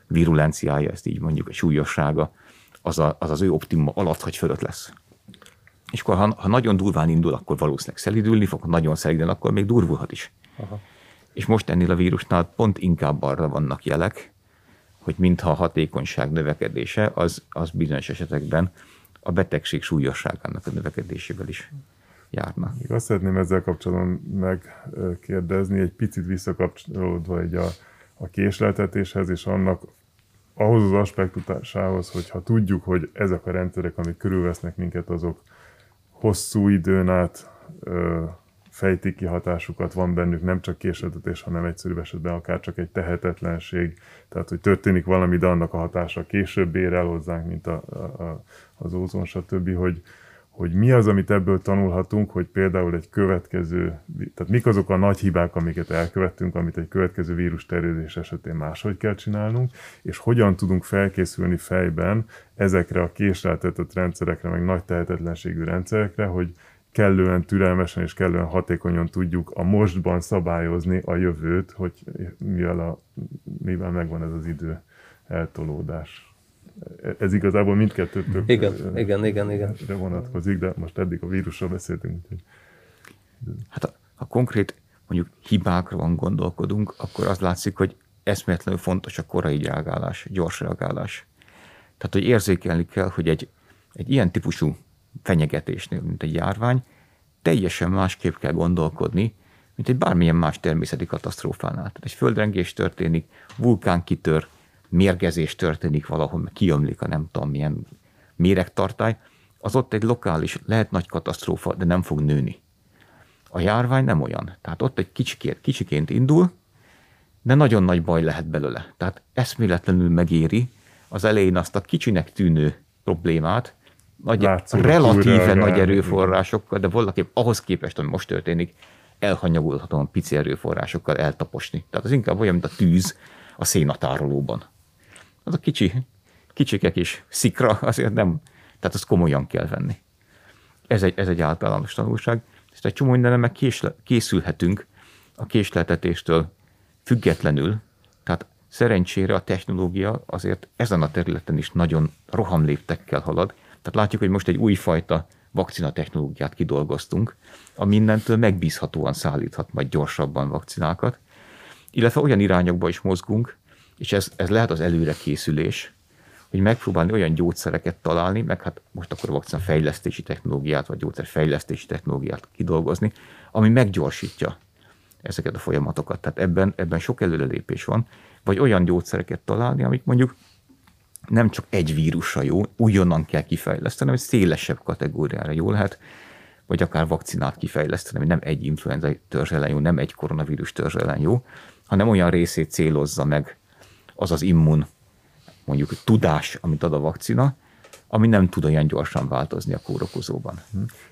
virulenciája, ezt így mondjuk, a súlyossága, az a, az, az ő optimum alatt, hogy fölött lesz. És akkor, ha, ha nagyon durván indul, akkor valószínűleg szelidülni fog, ha nagyon szeliden, akkor még durvulhat is. Aha. És most ennél a vírusnál pont inkább arra vannak jelek, hogy mintha a hatékonyság növekedése az, az bizonyos esetekben a betegség súlyosságának a növekedésével is járna. Még azt szeretném ezzel kapcsolatban megkérdezni, egy picit visszakapcsolódva egy a, a késleltetéshez és annak ahhoz az aspektusához, hogyha tudjuk, hogy ezek a rendszerek, amik körülvesznek minket, azok hosszú időn át fejtik ki hatásukat, van bennük nem csak késleltetés, hanem egyszerűbb esetben akár csak egy tehetetlenség, tehát hogy történik valami, de annak a hatása később ér el hozzánk, mint a, a, az ózon, stb., hogy, hogy mi az, amit ebből tanulhatunk, hogy például egy következő, tehát mik azok a nagy hibák, amiket elkövettünk, amit egy következő vírus terjedés esetén máshogy kell csinálnunk, és hogyan tudunk felkészülni fejben ezekre a késleltetett rendszerekre, meg nagy tehetetlenségű rendszerekre, hogy kellően türelmesen és kellően hatékonyan tudjuk a mostban szabályozni a jövőt, hogy mivel, a, mivel megvan ez az idő eltolódás. Ez igazából mindkettőtök igen, igen, igen, igen. vonatkozik, de most eddig a vírusról beszéltünk. Úgyhogy... Hát ha konkrét mondjuk hibákra van gondolkodunk, akkor az látszik, hogy eszméletlenül fontos a korai reagálás, gyors reagálás. Tehát, hogy érzékelni kell, hogy egy, egy ilyen típusú fenyegetésnél, mint egy járvány, teljesen másképp kell gondolkodni, mint egy bármilyen más természeti katasztrófánál. Tehát egy földrengés történik, vulkán kitör, mérgezés történik valahol, kiömlik a nem tudom milyen méregtartály, az ott egy lokális, lehet nagy katasztrófa, de nem fog nőni. A járvány nem olyan. Tehát ott egy kicsikét, kicsiként indul, de nagyon nagy baj lehet belőle. Tehát eszméletlenül megéri az elején azt a kicsinek tűnő problémát, nagy, relatíve nagy erőforrásokkal, de valaki ahhoz képest, ami most történik, elhanyagolhatóan pici erőforrásokkal eltaposni. Tehát az inkább olyan, mint a tűz a szénatárolóban. Az a kicsi, kicsikek is szikra, azért nem, tehát azt komolyan kell venni. Ez egy, ez egy általános tanulság. És egy csomó mindenre meg késle, készülhetünk a késleltetéstől függetlenül, tehát szerencsére a technológia azért ezen a területen is nagyon rohamléptekkel halad, tehát látjuk, hogy most egy újfajta vakcina technológiát kidolgoztunk, ami mindentől megbízhatóan szállíthat majd gyorsabban vakcinákat, illetve olyan irányokba is mozgunk, és ez, ez lehet az előrekészülés, hogy megpróbálni olyan gyógyszereket találni, meg hát most akkor vakcina fejlesztési technológiát, vagy gyógyszerfejlesztési technológiát kidolgozni, ami meggyorsítja ezeket a folyamatokat. Tehát ebben, ebben sok előrelépés van, vagy olyan gyógyszereket találni, amik mondjuk nem csak egy vírusra jó, újonnan kell kifejleszteni, hogy szélesebb kategóriára jó lehet, vagy akár vakcinát kifejleszteni, hogy nem egy influenza törzs ellen jó, nem egy koronavírus törzs ellen jó, hanem olyan részét célozza meg az az immun, mondjuk tudás, amit ad a vakcina, ami nem tud olyan gyorsan változni a kórokozóban.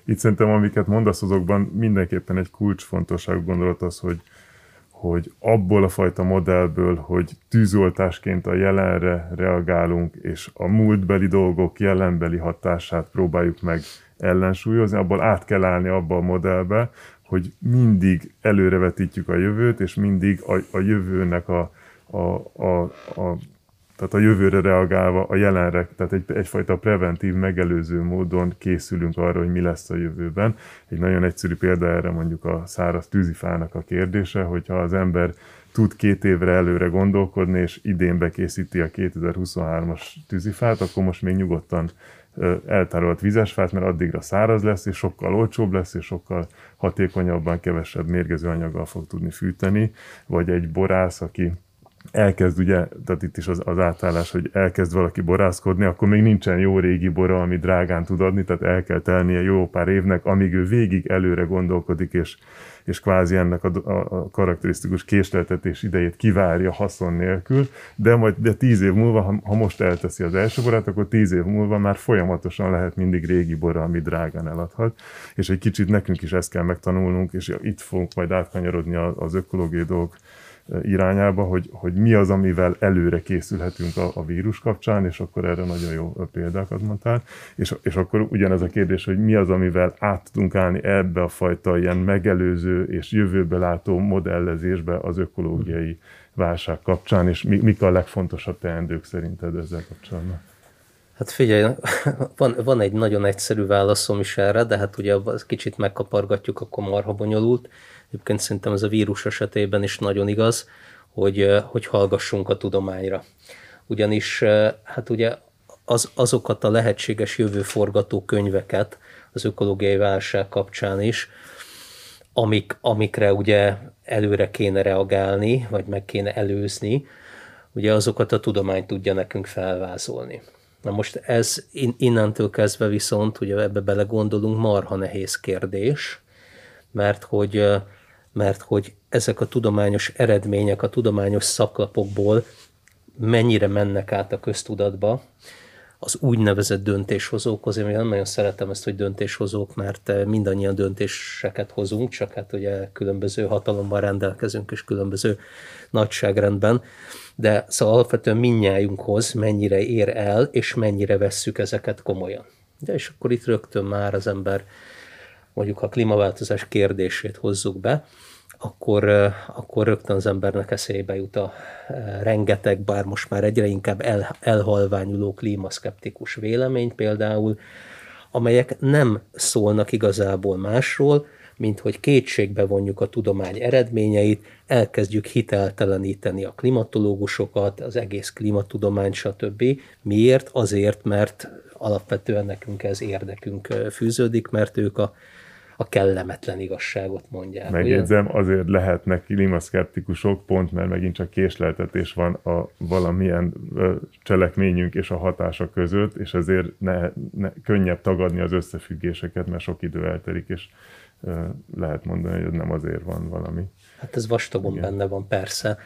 Itt szerintem, amiket mondasz, azokban mindenképpen egy kulcsfontosságú gondolat az, hogy hogy abból a fajta modellből, hogy tűzoltásként a jelenre reagálunk, és a múltbeli dolgok jelenbeli hatását próbáljuk meg ellensúlyozni, abból át kell állni abba a modellbe, hogy mindig előrevetítjük a jövőt, és mindig a, a jövőnek a, a, a, a tehát a jövőre reagálva a jelenre, tehát egy, egyfajta preventív, megelőző módon készülünk arra, hogy mi lesz a jövőben. Egy nagyon egyszerű példa erre mondjuk a száraz tűzifának a kérdése, hogyha az ember tud két évre előre gondolkodni, és idén bekészíti a 2023-as tűzifát, akkor most még nyugodtan eltárolt vizesfát, mert addigra száraz lesz, és sokkal olcsóbb lesz, és sokkal hatékonyabban, kevesebb mérgező anyaggal fog tudni fűteni, vagy egy borász, aki elkezd ugye, tehát itt is az, az átállás, hogy elkezd valaki borászkodni, akkor még nincsen jó régi bora, ami drágán tud adni, tehát el kell telnie jó pár évnek, amíg ő végig előre gondolkodik, és, és kvázi ennek a, a, a karakterisztikus késleltetés idejét kivárja haszon nélkül, de majd de tíz év múlva, ha, ha most elteszi az első borát, akkor tíz év múlva már folyamatosan lehet mindig régi bora, ami drágán eladhat, és egy kicsit nekünk is ezt kell megtanulnunk, és itt fogunk majd átkanyarodni az ökológiai dolgok irányába, hogy, hogy mi az, amivel előre készülhetünk a, a vírus kapcsán, és akkor erre nagyon jó példákat mondtál. És, és akkor ugyanez a kérdés, hogy mi az, amivel át tudunk állni ebbe a fajta ilyen megelőző és jövőbe látó modellezésbe az ökológiai válság kapcsán, és mi, mik a legfontosabb teendők szerinted ezzel kapcsolatban? Hát figyelj, van, van egy nagyon egyszerű válaszom is erre, de hát ugye kicsit megkapargatjuk, akkor marha bonyolult. Egyébként szerintem ez a vírus esetében is nagyon igaz, hogy, hogy hallgassunk a tudományra. Ugyanis hát ugye az, azokat a lehetséges jövőforgató könyveket az ökológiai válság kapcsán is, amik, amikre ugye előre kéne reagálni, vagy meg kéne előzni, ugye azokat a tudomány tudja nekünk felvázolni. Na most ez innentől kezdve viszont, ugye ebbe belegondolunk, marha nehéz kérdés, mert hogy, mert hogy ezek a tudományos eredmények a tudományos szaklapokból mennyire mennek át a köztudatba, az úgynevezett döntéshozókhoz. Én nagyon szeretem ezt, hogy döntéshozók, mert eh, mindannyian döntéseket hozunk, csak hát ugye különböző hatalommal rendelkezünk, és különböző nagyságrendben. De szóval alapvetően minnyájunkhoz mennyire ér el, és mennyire vesszük ezeket komolyan. De és akkor itt rögtön már az ember mondjuk a klímaváltozás kérdését hozzuk be, akkor, akkor rögtön az embernek eszébe jut a rengeteg, bár most már egyre inkább el, elhalványuló klímaszkeptikus vélemény például, amelyek nem szólnak igazából másról, mint hogy kétségbe vonjuk a tudomány eredményeit, elkezdjük hitelteleníteni a klimatológusokat, az egész klímatudomány, stb. Miért? Azért, mert alapvetően nekünk ez érdekünk fűződik, mert ők a a kellemetlen igazságot mondják. Megjegyzem, ugye? azért lehetnek klímaszkeptikusok, pont mert megint csak késleltetés van a valamilyen cselekményünk és a hatása között, és ezért ne, ne, könnyebb tagadni az összefüggéseket, mert sok idő eltelik, és lehet mondani, hogy nem azért van valami. Hát ez vastagon Igen. benne van, persze.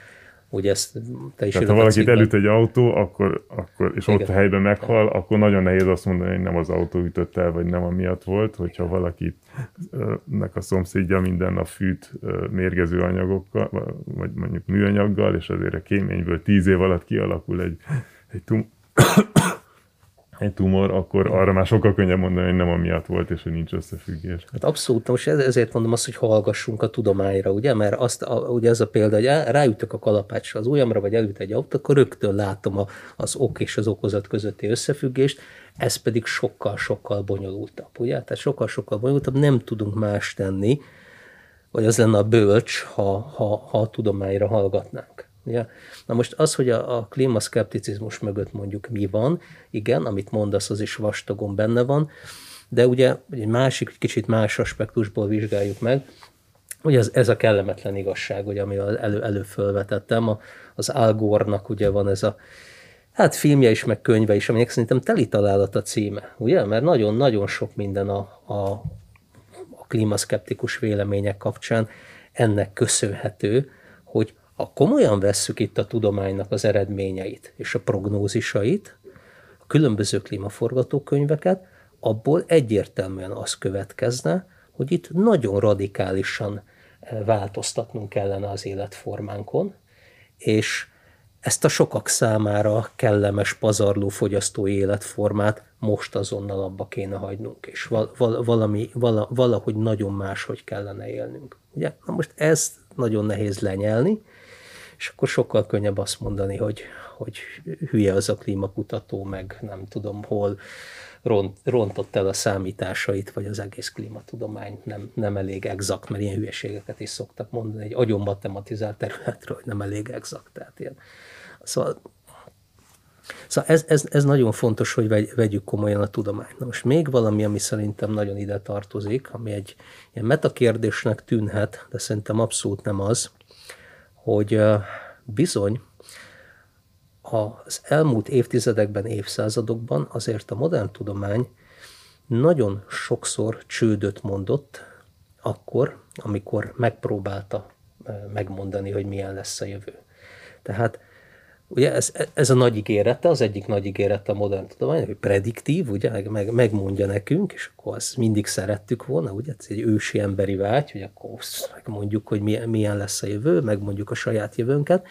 Ugye ezt te is Tehát ha valakit elüt egy autó, akkor, akkor, és Igen. ott a helyben meghal, akkor nagyon nehéz azt mondani, hogy nem az autó ütött el, vagy nem amiatt volt, hogyha valakit nek a szomszédja minden nap fűt mérgező anyagokkal, vagy mondjuk műanyaggal, és azért a kéményből tíz év alatt kialakul egy, egy tum- egy tumor, akkor arra már sokkal könnyebb mondani, hogy nem amiatt volt, és hogy nincs összefüggés. Hát abszolút, most ezért mondom azt, hogy hallgassunk a tudományra, ugye, mert azt, a, ugye ez a példa, hogy ráütök a kalapácsra az ujjamra, vagy elüt egy autó, akkor rögtön látom a, az ok és az okozat közötti összefüggést, ez pedig sokkal-sokkal bonyolultabb, ugye? Tehát sokkal-sokkal bonyolultabb, nem tudunk más tenni, vagy az lenne a bölcs, ha, ha, ha a tudományra hallgatnánk. Ja. Na most az, hogy a, a klímaszkepticizmus mögött mondjuk mi van, igen, amit mondasz, az is vastagon benne van, de ugye egy másik, kicsit más aspektusból vizsgáljuk meg, ugye ez, ez a kellemetlen igazság, ugye, ami elő, elő fölvetettem, a, az Al Gore-nak ugye van ez a hát filmje is, meg könyve is, aminek szerintem teli találat a címe, ugye? Mert nagyon-nagyon sok minden a, a, a klímaszkeptikus vélemények kapcsán ennek köszönhető, hogy ha komolyan vesszük itt a tudománynak az eredményeit és a prognózisait, a különböző klímaforgatókönyveket, abból egyértelműen az következne, hogy itt nagyon radikálisan eh, változtatnunk kellene az életformánkon, és ezt a sokak számára kellemes, pazarló fogyasztói életformát most azonnal abba kéne hagynunk, és val- val- valami, vala- valahogy nagyon máshogy kellene élnünk. Ugye? Na most ezt nagyon nehéz lenyelni, és akkor sokkal könnyebb azt mondani, hogy, hogy hülye az a klímakutató, meg nem tudom hol ront, rontott el a számításait, vagy az egész klímatudomány nem, nem elég exakt, mert ilyen hülyeségeket is szoktak mondani, egy agyon matematizált területről, hogy nem elég exakt. Tehát ilyen. Szóval, szóval ez, ez, ez, nagyon fontos, hogy vegy, vegyük komolyan a tudományt. Na most még valami, ami szerintem nagyon ide tartozik, ami egy ilyen metakérdésnek tűnhet, de szerintem abszolút nem az, hogy bizony az elmúlt évtizedekben, évszázadokban azért a modern tudomány nagyon sokszor csődöt mondott akkor, amikor megpróbálta megmondani, hogy milyen lesz a jövő. Tehát Ugye ez, ez a nagy ígérete, az egyik nagy ígérete a modern tudomány, hogy prediktív, ugye, meg, meg, megmondja nekünk, és akkor azt mindig szerettük volna, ugye, ez egy ősi emberi vágy, hogy akkor megmondjuk, hogy milyen, milyen lesz a jövő, megmondjuk a saját jövőnket,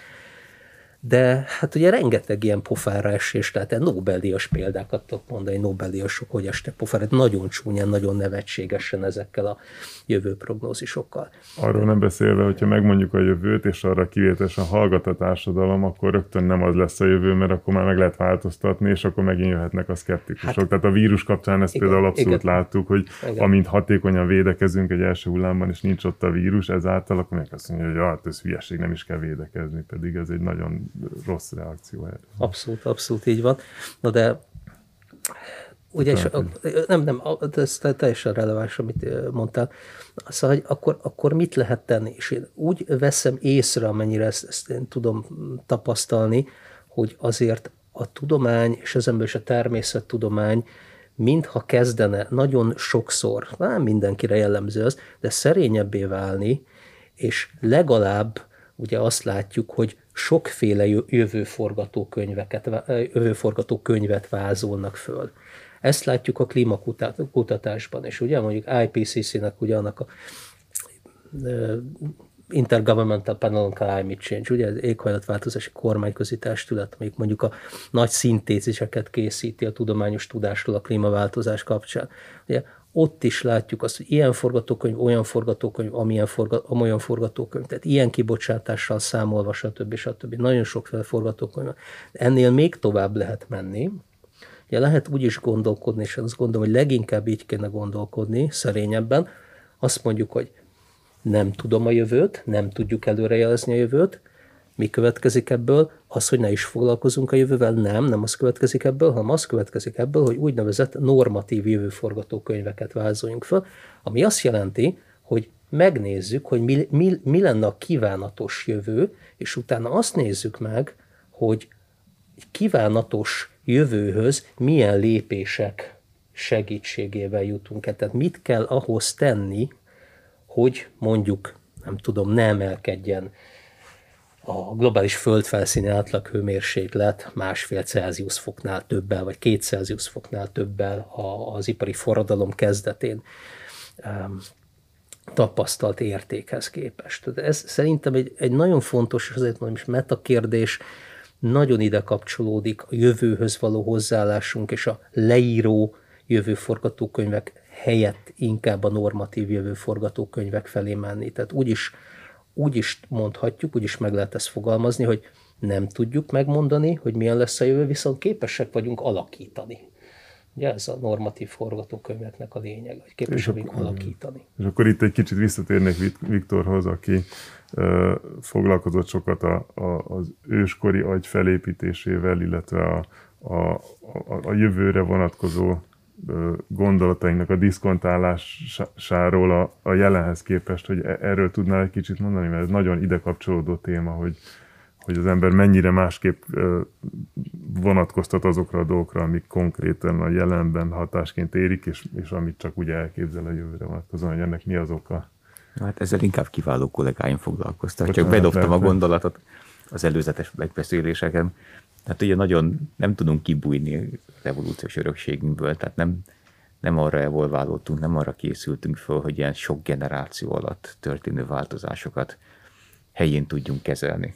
de hát ugye rengeteg ilyen pofára esés, tehát Nobel-díjas példákat tudok mondani, Nobel-díjasok, hogy este pofára, hát nagyon csúnyán, nagyon nevetségesen ezekkel a jövő prognózisokkal. Arról nem beszélve, hogyha megmondjuk a jövőt, és arra kivételesen hallgat a társadalom, akkor rögtön nem az lesz a jövő, mert akkor már meg lehet változtatni, és akkor megint jöhetnek a szkeptikusok. Hát, Tehát a vírus kapcsán ezt igen, például abszolút igen. láttuk, hogy igen. amint hatékonyan védekezünk egy első hullámban, és nincs ott a vírus, ezáltal akkor meg azt mondja, hogy hát ez hülyeség, nem is kell védekezni, pedig ez egy nagyon rossz reakció erre. Abszolút, abszolút így van. Na de ugye, és, nem, nem, ez teljesen releváns, amit mondtál. Szóval, hogy akkor, akkor mit lehet tenni? És én úgy veszem észre, amennyire ezt, ezt én tudom tapasztalni, hogy azért a tudomány, és ember is a természettudomány mintha kezdene nagyon sokszor, nem mindenkire jellemző az, de szerényebbé válni, és legalább ugye azt látjuk, hogy sokféle jövőforgatókönyveket, jövőforgatókönyvet vázolnak föl. Ezt látjuk a klímakutatásban is, ugye mondjuk IPCC-nek ugye annak a Intergovernmental Panel on Climate Change, ugye az éghajlatváltozási kormányközi testület, amelyik mondjuk a nagy szintéziseket készíti a tudományos tudásról a klímaváltozás kapcsán. Ugye ott is látjuk azt, hogy ilyen forgatókönyv, olyan forgatókönyv, amilyen forga, amolyan forgatókönyv, tehát ilyen kibocsátással számolva, stb. stb. Nagyon sokféle forgatókönyv. Ennél még tovább lehet menni, Ugye lehet úgy is gondolkodni, és azt gondolom, hogy leginkább így kéne gondolkodni, szerényebben. Azt mondjuk, hogy nem tudom a jövőt, nem tudjuk előrejelezni a jövőt, mi következik ebből? Az, hogy ne is foglalkozunk a jövővel? Nem, nem az következik ebből, hanem az következik ebből, hogy úgynevezett normatív jövőforgatókönyveket vázoljunk fel, ami azt jelenti, hogy megnézzük, hogy mi, mi, mi lenne a kívánatos jövő, és utána azt nézzük meg, hogy egy kívánatos jövőhöz milyen lépések segítségével jutunk el. Tehát mit kell ahhoz tenni, hogy mondjuk, nem tudom, ne emelkedjen a globális földfelszíni átlaghőmérséklet másfél Celsius foknál többel, vagy két Celsius foknál többel az ipari forradalom kezdetén tapasztalt értékhez képest. Ez szerintem egy, egy nagyon fontos, és azért mondom is metakérdés, nagyon ide kapcsolódik a jövőhöz való hozzáállásunk és a leíró jövőforgatókönyvek helyett inkább a normatív jövőforgatókönyvek felé menni. Tehát úgy is, úgy is mondhatjuk, úgy is meg lehet ezt fogalmazni, hogy nem tudjuk megmondani, hogy milyen lesz a jövő, viszont képesek vagyunk alakítani. Ugye ez a normatív forgatókönyveknek a lényeg, hogy képesek vagyunk alakítani. És akkor itt egy kicsit visszatérnék Viktorhoz, aki uh, foglalkozott sokat a, a, az őskori agy felépítésével, illetve a, a, a, a jövőre vonatkozó gondolatainknak a diszkontálásáról a, a jelenhez képest, hogy e, erről tudnál egy kicsit mondani, mert ez nagyon ide kapcsolódó téma, hogy, hogy az ember mennyire másképp vonatkoztat azokra a dolgokra, amik konkrétan a jelenben hatásként érik, és, és amit csak úgy elképzel a jövőre vonatkozóan, hogy ennek mi az oka. Hát ezzel inkább kiváló kollégáim foglalkoztak. Csak bedobtam a gondolatot az előzetes megbeszéléseken. Tehát ugye nagyon nem tudunk kibújni az evolúciós örökségünkből, tehát nem, nem arra evolválódtunk, nem arra készültünk föl, hogy ilyen sok generáció alatt történő változásokat helyén tudjunk kezelni.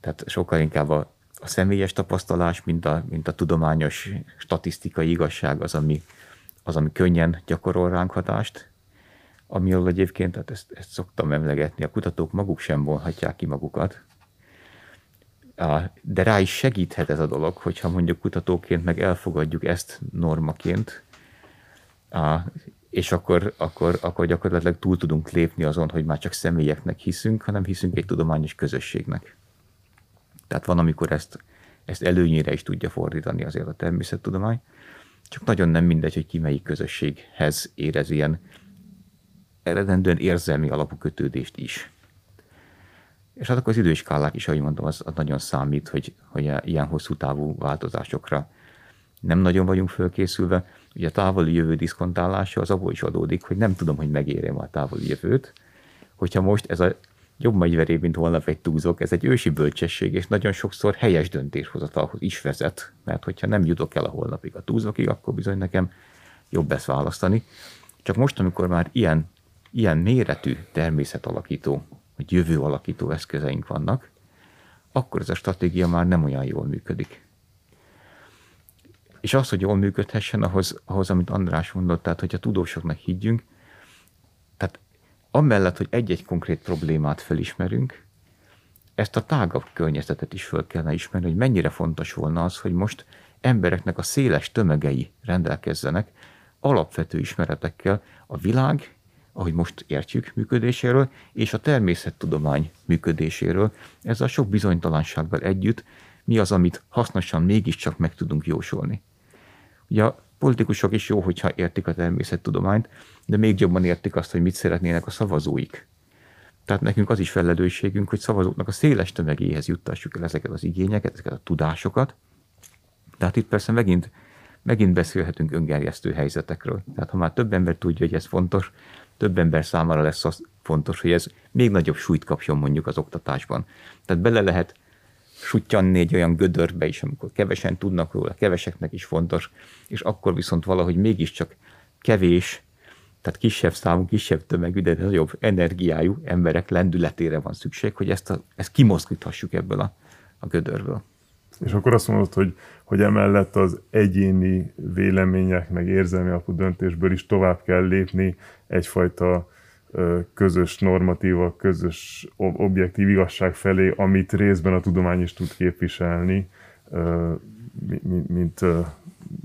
Tehát sokkal inkább a, a személyes tapasztalás, mint a, mint a tudományos statisztikai igazság az, ami, az, ami könnyen gyakorol ránk hatást, amiről egyébként, hát ezt, ezt szoktam emlegetni, a kutatók maguk sem vonhatják ki magukat, de rá is segíthet ez a dolog, hogyha mondjuk kutatóként meg elfogadjuk ezt normaként, és akkor, akkor, akkor gyakorlatilag túl tudunk lépni azon, hogy már csak személyeknek hiszünk, hanem hiszünk egy tudományos közösségnek. Tehát van, amikor ezt, ezt előnyére is tudja fordítani azért a természettudomány, csak nagyon nem mindegy, hogy ki melyik közösséghez érez ilyen eredendően érzelmi alapú kötődést is. És hát akkor az időskálák is, ahogy mondom, az, az nagyon számít, hogy, hogy ilyen hosszú távú változásokra nem nagyon vagyunk fölkészülve. Ugye a távoli jövő diszkontálása az abból is adódik, hogy nem tudom, hogy megérem a távoli jövőt. Hogyha most ez a jobb majd veréb, mint holnap egy túzok, ez egy ősi bölcsesség, és nagyon sokszor helyes döntéshozatalhoz is vezet, mert hogyha nem jutok el a holnapig a túzokig, akkor bizony nekem jobb ezt választani. Csak most, amikor már ilyen, ilyen méretű természetalakító hogy jövő alakító eszközeink vannak, akkor ez a stratégia már nem olyan jól működik. És az, hogy jól működhessen, ahhoz, ahhoz amit András mondott, tehát hogyha tudósoknak higgyünk, tehát amellett, hogy egy-egy konkrét problémát felismerünk, ezt a tágabb környezetet is föl kellene ismerni, hogy mennyire fontos volna az, hogy most embereknek a széles tömegei rendelkezzenek alapvető ismeretekkel a világ ahogy most értjük működéséről, és a természettudomány működéséről. Ez a sok bizonytalansággal együtt mi az, amit hasznosan mégiscsak meg tudunk jósolni. Ugye a politikusok is jó, hogyha értik a természettudományt, de még jobban értik azt, hogy mit szeretnének a szavazóik. Tehát nekünk az is felelősségünk, hogy szavazóknak a széles tömegéhez juttassuk el ezeket az igényeket, ezeket a tudásokat. Tehát itt persze megint megint beszélhetünk öngerjesztő helyzetekről. Tehát ha már több ember tudja, hogy ez fontos, több ember számára lesz az fontos, hogy ez még nagyobb súlyt kapjon mondjuk az oktatásban. Tehát bele lehet sutyanni egy olyan gödörbe is, amikor kevesen tudnak róla, keveseknek is fontos, és akkor viszont valahogy mégiscsak kevés, tehát kisebb számú, kisebb tömegű, de nagyobb energiájú emberek lendületére van szükség, hogy ezt, a, ezt kimozdíthassuk ebből a, a gödörből. És akkor azt mondod, hogy, hogy emellett az egyéni vélemények, meg érzelmi alapú döntésből is tovább kell lépni egyfajta közös normatíva, közös objektív igazság felé, amit részben a tudomány is tud képviselni, mint, mint,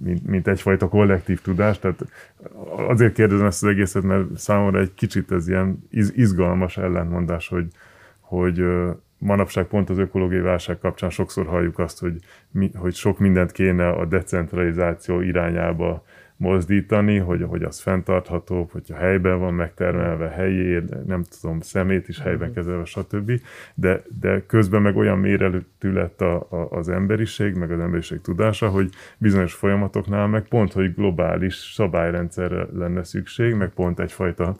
mint, mint egyfajta kollektív tudás. Tehát azért kérdezem ezt az egészet, mert számomra egy kicsit ez ilyen izgalmas ellentmondás, hogy, hogy manapság pont az ökológiai válság kapcsán sokszor halljuk azt, hogy, mi, hogy sok mindent kéne a decentralizáció irányába mozdítani, hogy, hogy az fenntartható, hogyha helyben van megtermelve helyé, nem tudom, szemét is helyben mhm. kezelve, stb. De, de közben meg olyan méretű lett a, a, az emberiség, meg az emberiség tudása, hogy bizonyos folyamatoknál meg pont, hogy globális szabályrendszerre lenne szükség, meg pont egyfajta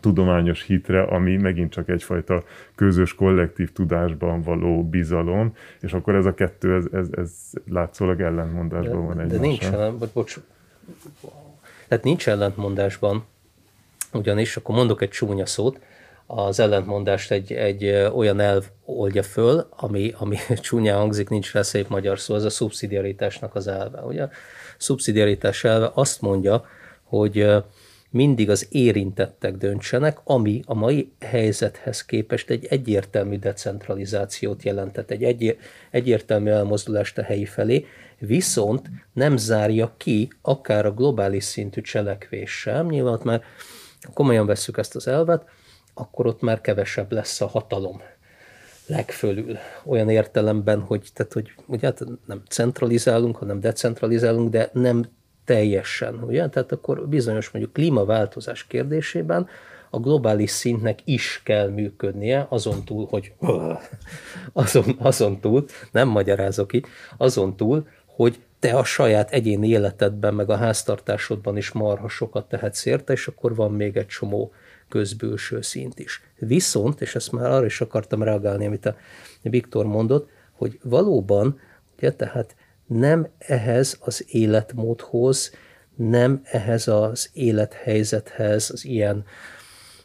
tudományos hitre, ami megint csak egyfajta közös kollektív tudásban való bizalom, és akkor ez a kettő, ez, ez, ez látszólag ellentmondásban de, van egymással. De nincs, nem, bocs, tehát nincs ellentmondásban, ugyanis, akkor mondok egy csúnya szót, az ellentmondást egy, egy olyan elv oldja föl, ami, ami csúnya hangzik, nincs rá szép magyar szó, az a szubszidiaritásnak az elve. Ugye? A szubszidiaritás elve azt mondja, hogy mindig az érintettek döntsenek, ami a mai helyzethez képest egy egyértelmű decentralizációt jelentett, egy, egy egyértelmű elmozdulást a helyi felé, viszont nem zárja ki akár a globális szintű cselekvés sem. Nyilván már komolyan vesszük ezt az elvet, akkor ott már kevesebb lesz a hatalom legfölül. Olyan értelemben, hogy, tehát, hogy ugye, hát nem centralizálunk, hanem decentralizálunk, de nem teljesen. Ugye? Tehát akkor bizonyos mondjuk klímaváltozás kérdésében a globális szintnek is kell működnie, azon túl, hogy azon, azon túl, nem magyarázok itt, azon túl, hogy te a saját egyéni életedben, meg a háztartásodban is marha sokat tehetsz érte, és akkor van még egy csomó közbülső szint is. Viszont, és ezt már arra is akartam reagálni, amit a Viktor mondott, hogy valóban, ugye, tehát nem ehhez az életmódhoz, nem ehhez az élethelyzethez, az ilyen,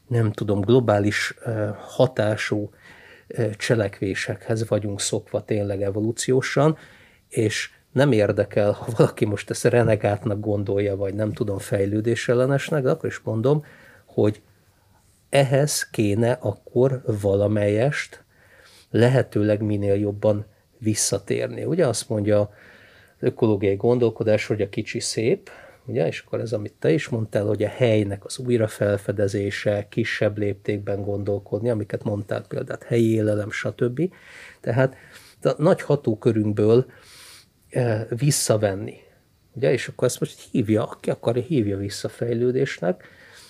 nem tudom, globális hatású cselekvésekhez vagyunk szokva tényleg evolúciósan, és nem érdekel, ha valaki most ezt renegátnak gondolja, vagy nem tudom, fejlődésellenesnek, de akkor is mondom, hogy ehhez kéne akkor valamelyest lehetőleg minél jobban visszatérni. Ugye azt mondja az ökológiai gondolkodás, hogy a kicsi szép, ugye, és akkor ez, amit te is mondtál, hogy a helynek az újrafelfedezése, kisebb léptékben gondolkodni, amiket mondtál például, helyi élelem, stb. Tehát a nagy hatókörünkből visszavenni. Ugye, és akkor ezt most hívja, aki akarja, hívja vissza fejlődésnek,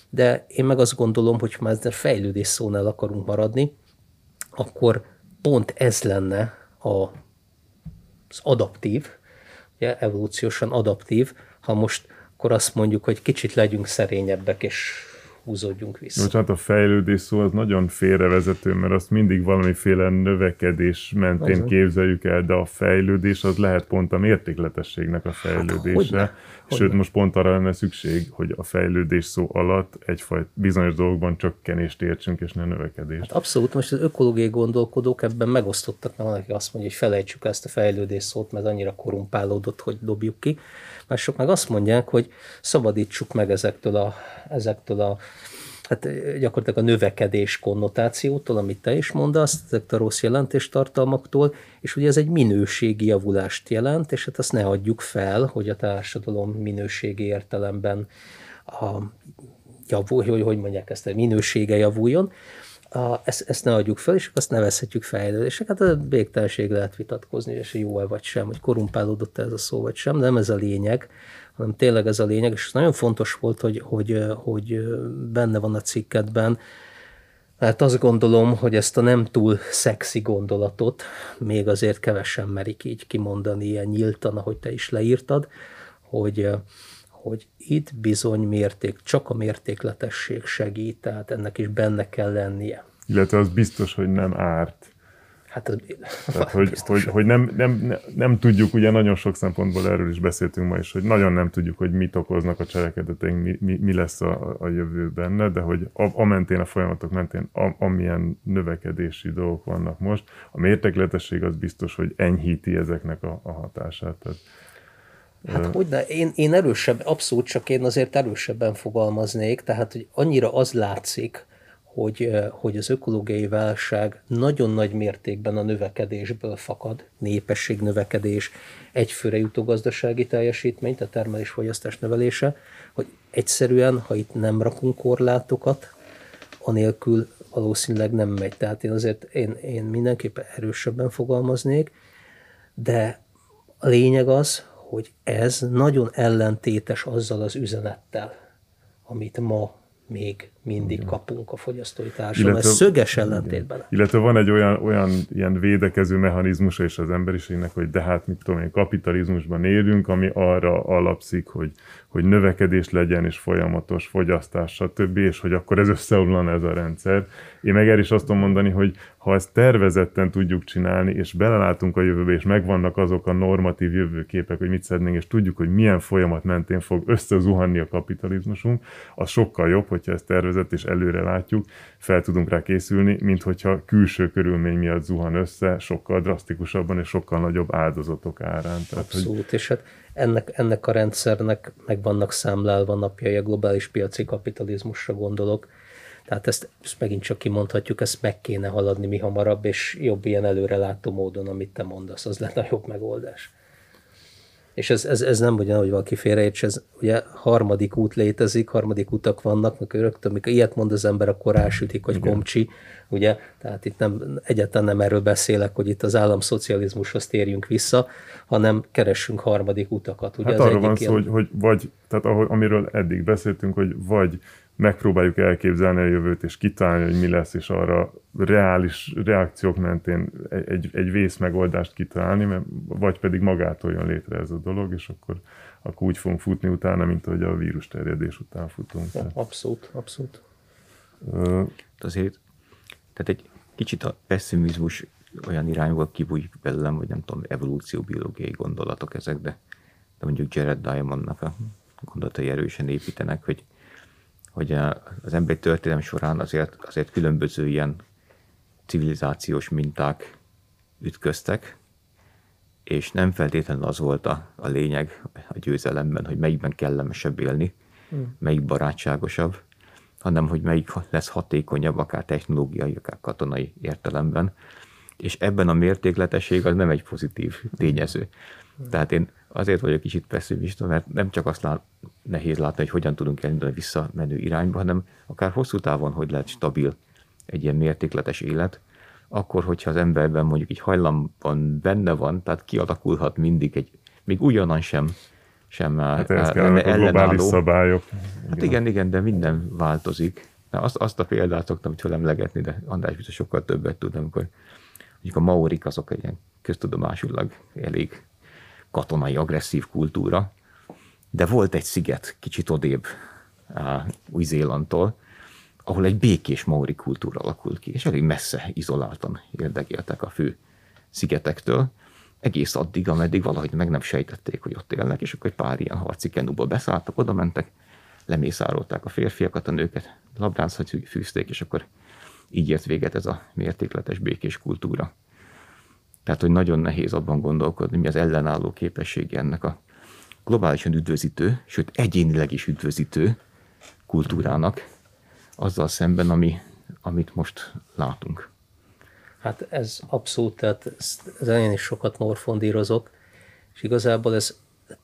de én meg azt gondolom, hogy ha már ezzel fejlődés szónál akarunk maradni, akkor pont ez lenne a, az adaptív, ugye, evolúciósan adaptív, ha most akkor azt mondjuk, hogy kicsit legyünk szerényebbek, és húzódjunk vissza. Bocsánat, a fejlődés szó az nagyon félrevezető, mert azt mindig valamiféle növekedés mentén Azon. képzeljük el, de a fejlődés az lehet pont a mértékletességnek a fejlődése. Hát, Sőt, most pont arra lenne szükség, hogy a fejlődés szó alatt egyfajta bizonyos dolgokban csökkenést értsünk, és ne növekedést. Hát abszolút, most az ökológiai gondolkodók ebben megosztottak, mert valaki azt mondja, hogy felejtsük ezt a fejlődés szót, mert annyira korumpálódott, hogy dobjuk ki. Mások meg azt mondják, hogy szabadítsuk meg ezektől a, ezektől a hát gyakorlatilag a növekedés konnotációtól, amit te is mondasz, ezektől a rossz jelentéstartalmaktól, és ugye ez egy minőségi javulást jelent, és hát azt ne adjuk fel, hogy a társadalom minőségi értelemben a javul, hogy, hogy mondják ezt, a minősége javuljon, a, ezt, ezt ne adjuk fel, és azt nevezhetjük fejlődésnek. Hát a végtelenség lehet vitatkozni, és jó-e vagy sem, hogy korumpálódott ez a szó vagy sem, nem ez a lényeg, hanem tényleg ez a lényeg, és nagyon fontos volt, hogy, hogy, hogy benne van a cikketben, mert azt gondolom, hogy ezt a nem túl szexi gondolatot még azért kevesen merik így kimondani ilyen nyíltan, ahogy te is leírtad, hogy, hogy itt bizony mérték, csak a mértékletesség segít, tehát ennek is benne kell lennie. Illetve az biztos, hogy nem árt. Hát Tehát, hogy, hogy, hogy nem, nem, nem, tudjuk, ugye nagyon sok szempontból erről is beszéltünk ma is, hogy nagyon nem tudjuk, hogy mit okoznak a cselekedeteink, mi, mi, mi lesz a, a jövő benne, de hogy a, a mentén, a folyamatok mentén, a, amilyen növekedési dolgok vannak most, a mértékletesség az biztos, hogy enyhíti ezeknek a, a hatását. Tehát, Hát hogy de én, én erősebb, abszolút csak én azért erősebben fogalmaznék, tehát hogy annyira az látszik, hogy, hogy az ökológiai válság nagyon nagy mértékben a növekedésből fakad, népességnövekedés, egyfőre jutó gazdasági teljesítmény, tehát termelés-fogyasztás növelése, hogy egyszerűen, ha itt nem rakunk korlátokat, anélkül valószínűleg nem megy. Tehát én azért én, én mindenképpen erősebben fogalmaznék, de a lényeg az, hogy ez nagyon ellentétes azzal az üzenettel, amit ma még mindig igen. kapunk a fogyasztói társadalom. Ez szöges ellentétben. Illetve van egy olyan, olyan ilyen védekező mechanizmusa is az emberiségnek, hogy de hát mit tudom én, kapitalizmusban élünk, ami arra alapszik, hogy, hogy növekedés legyen, és folyamatos fogyasztás, stb., és hogy akkor ez összeomlan ez a rendszer. Én meg el is azt tudom mondani, hogy ha ezt tervezetten tudjuk csinálni, és belelátunk a jövőbe, és megvannak azok a normatív jövőképek, hogy mit szeretnénk, és tudjuk, hogy milyen folyamat mentén fog összezuhanni a kapitalizmusunk, az sokkal jobb, hogyha ezt tervezett és előre látjuk, fel tudunk rá készülni, mint hogyha külső körülmény miatt zuhan össze, sokkal drasztikusabban és sokkal nagyobb áldozatok árán. Tehát, Abszolút, hogy... és hát ennek, ennek a rendszernek meg vannak számlálva napjai a globális piaci kapitalizmusra gondolok, tehát ezt, ezt megint csak kimondhatjuk, ezt meg kéne haladni mi hamarabb, és jobb ilyen előrelátó módon, amit te mondasz, az lenne a jobb megoldás. És ez, ez, ez nem ugyan, hogy valaki félreérts, ez ugye harmadik út létezik, harmadik utak vannak, meg rögtön, amikor ilyet mond az ember, akkor rásütik, hogy Igen. ugye, tehát itt nem, egyáltalán nem erről beszélek, hogy itt az államszocializmushoz térjünk vissza, hanem keressünk harmadik utakat. Ugye hát arról van szó, ilyen... hogy, hogy vagy, tehát ahogy, amiről eddig beszéltünk, hogy vagy megpróbáljuk elképzelni a jövőt, és kitalálni, hogy mi lesz, és arra reális reakciók mentén egy, egy vészmegoldást kitalálni, mert, vagy pedig magától jön létre ez a dolog, és akkor, akkor úgy fogunk futni utána, mint ahogy a vírus terjedés után futunk. Ja, abszolút, abszolút. Uh, azért, tehát egy kicsit a pessimizmus olyan irányból kibújik belőlem, hogy nem tudom, evolúcióbiológiai gondolatok ezek, de, de mondjuk Jared Diamondnak a gondolatai erősen építenek, hogy hogy az emberi történelem során azért, azért különböző ilyen civilizációs minták ütköztek, és nem feltétlenül az volt a, a lényeg a győzelemben, hogy melyikben kellemesebb élni, hmm. melyik barátságosabb, hanem hogy melyik lesz hatékonyabb, akár technológiai, akár katonai értelemben. És ebben a mértékletesség az nem egy pozitív tényező. Tehát én azért vagyok kicsit pessimista, mert nem csak azt lát, nehéz látni, hogy hogyan tudunk elindulni visszamenő irányba, hanem akár hosszú távon, hogy lehet stabil egy ilyen mértékletes élet, akkor, hogyha az emberben mondjuk egy hajlamban benne van, tehát kialakulhat mindig egy, még ugyanan sem, sem hát ez kell, a globális szabályok. Hát igen, igen, de minden változik. Na, azt, azt a példát szoktam felemlegetni, de András biztos sokkal többet tud, amikor mondjuk a maorik azok egy ilyen köztudomásulag elég katonai agresszív kultúra, de volt egy sziget kicsit odébb Új-Zélandtól, ahol egy békés maori kultúra alakult ki, és elég messze izoláltan érdekéltek a fő szigetektől, egész addig, ameddig valahogy meg nem sejtették, hogy ott élnek, és akkor egy pár ilyen harci kenúba beszálltak, oda mentek, lemészárolták a férfiakat, a nőket labráncot fűzték, és akkor így ért véget ez a mértékletes békés kultúra. Tehát, hogy nagyon nehéz abban gondolkodni, mi az ellenálló képessége ennek a globálisan üdvözítő, sőt egyénileg is üdvözítő kultúrának, azzal szemben, ami, amit most látunk. Hát ez abszolút, tehát ez én is sokat morfondírozok, és igazából ez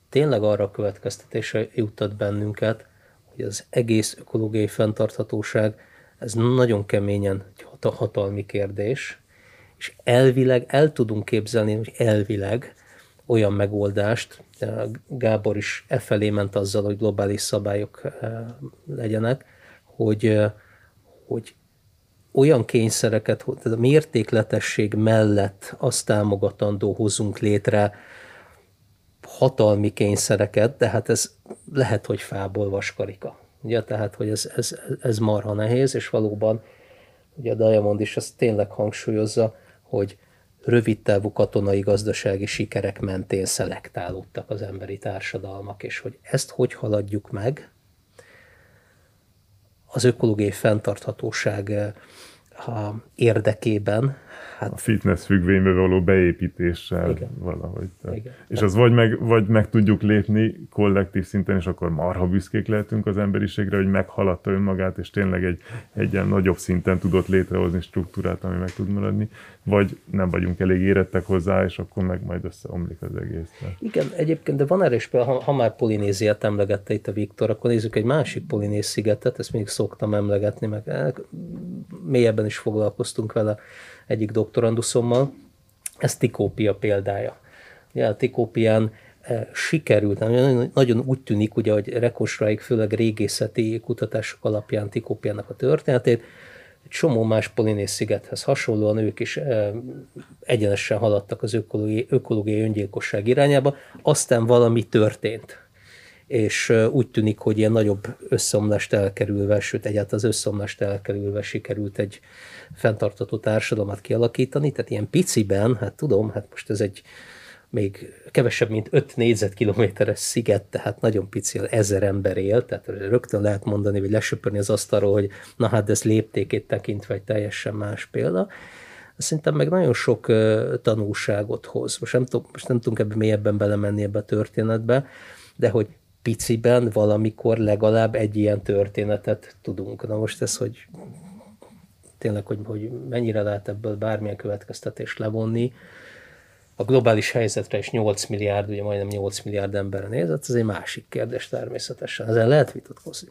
tényleg arra a következtetésre juttat bennünket, hogy az egész ökológiai fenntarthatóság, ez nagyon keményen egy hatalmi kérdés, és elvileg el tudunk képzelni, hogy elvileg olyan megoldást, Gábor is e felé ment azzal, hogy globális szabályok eh, legyenek, hogy, eh, hogy olyan kényszereket, tehát a mértékletesség mellett azt támogatandó hozunk létre, hatalmi kényszereket, de hát ez lehet, hogy fából vaskarika. Ugye, tehát, hogy ez, ez, ez marha nehéz, és valóban ugye a Diamond is ezt tényleg hangsúlyozza, hogy rövid távú katonai gazdasági sikerek mentén szelektálódtak az emberi társadalmak, és hogy ezt hogy haladjuk meg, az ökológiai fenntarthatóság eh, érdekében, Hát, a fitness függvénybe való beépítéssel igen. valahogy. Igen. És az vagy meg, vagy meg tudjuk lépni kollektív szinten, és akkor marha büszkék lehetünk az emberiségre, hogy meghaladta önmagát, és tényleg egy, egy ilyen nagyobb szinten tudott létrehozni struktúrát, ami meg tud maradni, vagy nem vagyunk elég érettek hozzá, és akkor meg majd összeomlik az egész. Igen, egyébként, de van erre is ha, ha már Polinéziát emlegette itt a Viktor, akkor nézzük egy másik Polinéz szigetet, ezt még szoktam emlegetni, meg eh, mélyebben is foglalkoztunk vele egyik doktoranduszommal. Ez Tikópia példája. Ugye a Tikópián eh, sikerült, nagyon úgy tűnik, ugye, hogy rekonstruáljuk főleg régészeti kutatások alapján Tikópiának a történetét, egy csomó más polinész szigethez hasonlóan ők is e, egyenesen haladtak az ökológiai, ökológiai öngyilkosság irányába, aztán valami történt és úgy tűnik, hogy ilyen nagyobb összeomlást elkerülve, sőt egyáltalán az összeomlást elkerülve sikerült egy fenntartató társadalmat kialakítani, tehát ilyen piciben, hát tudom, hát most ez egy még kevesebb, mint 5 négyzetkilométeres sziget, tehát nagyon pici, ezer ember él, tehát rögtön lehet mondani, vagy lesöpörni az asztalról, hogy na hát ez léptékét tekintve egy teljesen más példa. Szerintem meg nagyon sok tanulságot hoz. Most nem, tudom, most nem tudunk ebbe mélyebben belemenni ebbe a történetbe, de hogy piciben valamikor legalább egy ilyen történetet tudunk. Na most ez, hogy tényleg, hogy, hogy mennyire lehet ebből bármilyen következtetést levonni, a globális helyzetre is 8 milliárd, ugye majdnem 8 milliárd emberre nézett, ez egy másik kérdés természetesen. Ezzel lehet vitatkozni.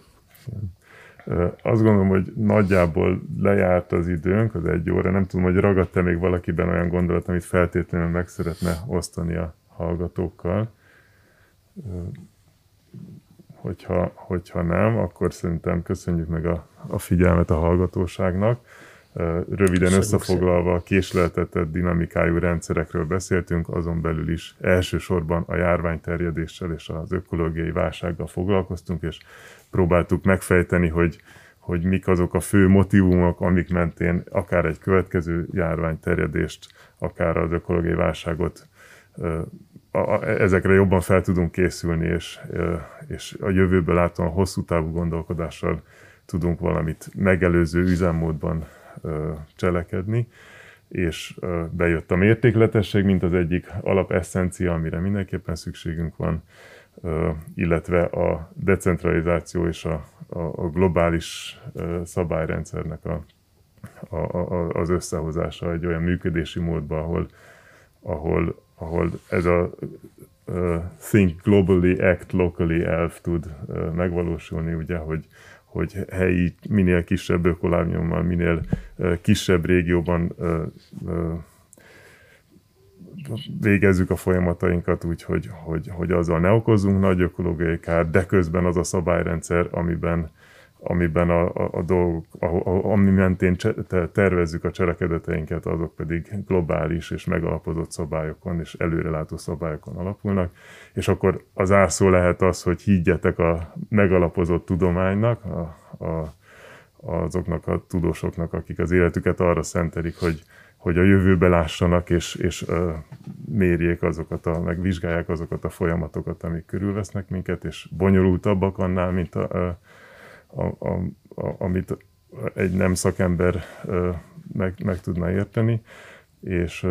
Azt gondolom, hogy nagyjából lejárt az időnk, az egy óra. Nem tudom, hogy ragadt-e még valakiben olyan gondolat, amit feltétlenül meg szeretne osztani a hallgatókkal hogyha, hogyha nem, akkor szerintem köszönjük meg a, a figyelmet a hallgatóságnak. Röviden Köszönjük összefoglalva késleltetett dinamikájú rendszerekről beszéltünk, azon belül is elsősorban a járványterjedéssel és az ökológiai válsággal foglalkoztunk, és próbáltuk megfejteni, hogy, hogy mik azok a fő motivumok, amik mentén akár egy következő járványterjedést, akár az ökológiai válságot a, ezekre jobban fel tudunk készülni, és, és a jövőből látóan hosszú távú gondolkodással tudunk valamit megelőző üzemmódban cselekedni, és bejött a mértékletesség, mint az egyik alapesszencia, amire mindenképpen szükségünk van, illetve a decentralizáció és a, a, a globális szabályrendszernek a, a, a, az összehozása egy olyan működési módba, ahol, ahol ahol ez a uh, think globally, act locally elf tud uh, megvalósulni, ugye, hogy, hogy helyi, minél kisebb ökolábnyommal, minél uh, kisebb régióban uh, uh, végezzük a folyamatainkat úgy, hogy, hogy, hogy azzal ne okozzunk nagy ökológiai kár, de közben az a szabályrendszer, amiben amiben a, a, a dolgok, a, a, ami mentén cse, tervezzük a cselekedeteinket, azok pedig globális és megalapozott szabályokon és előrelátó szabályokon alapulnak, és akkor az árszó lehet az, hogy higgyetek a megalapozott tudománynak, a, a, azoknak a tudósoknak, akik az életüket arra szentelik, hogy, hogy a jövőbe lássanak, és, és uh, mérjék azokat, a, megvizsgálják azokat a folyamatokat, amik körülvesznek minket, és bonyolultabbak annál, mint a, a a, a, a, amit egy nem szakember meg, meg tudna érteni, és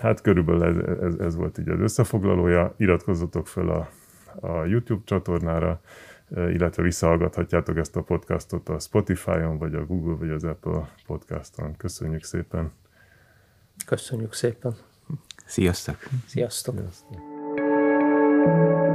hát körülbelül ez, ez, ez volt így az összefoglalója. Iratkozzatok fel a, a YouTube csatornára, illetve visszahallgathatjátok ezt a podcastot a Spotify-on, vagy a Google, vagy az Apple podcaston. Köszönjük szépen! Köszönjük szépen! Sziasztok! Sziasztok! Sziasztok.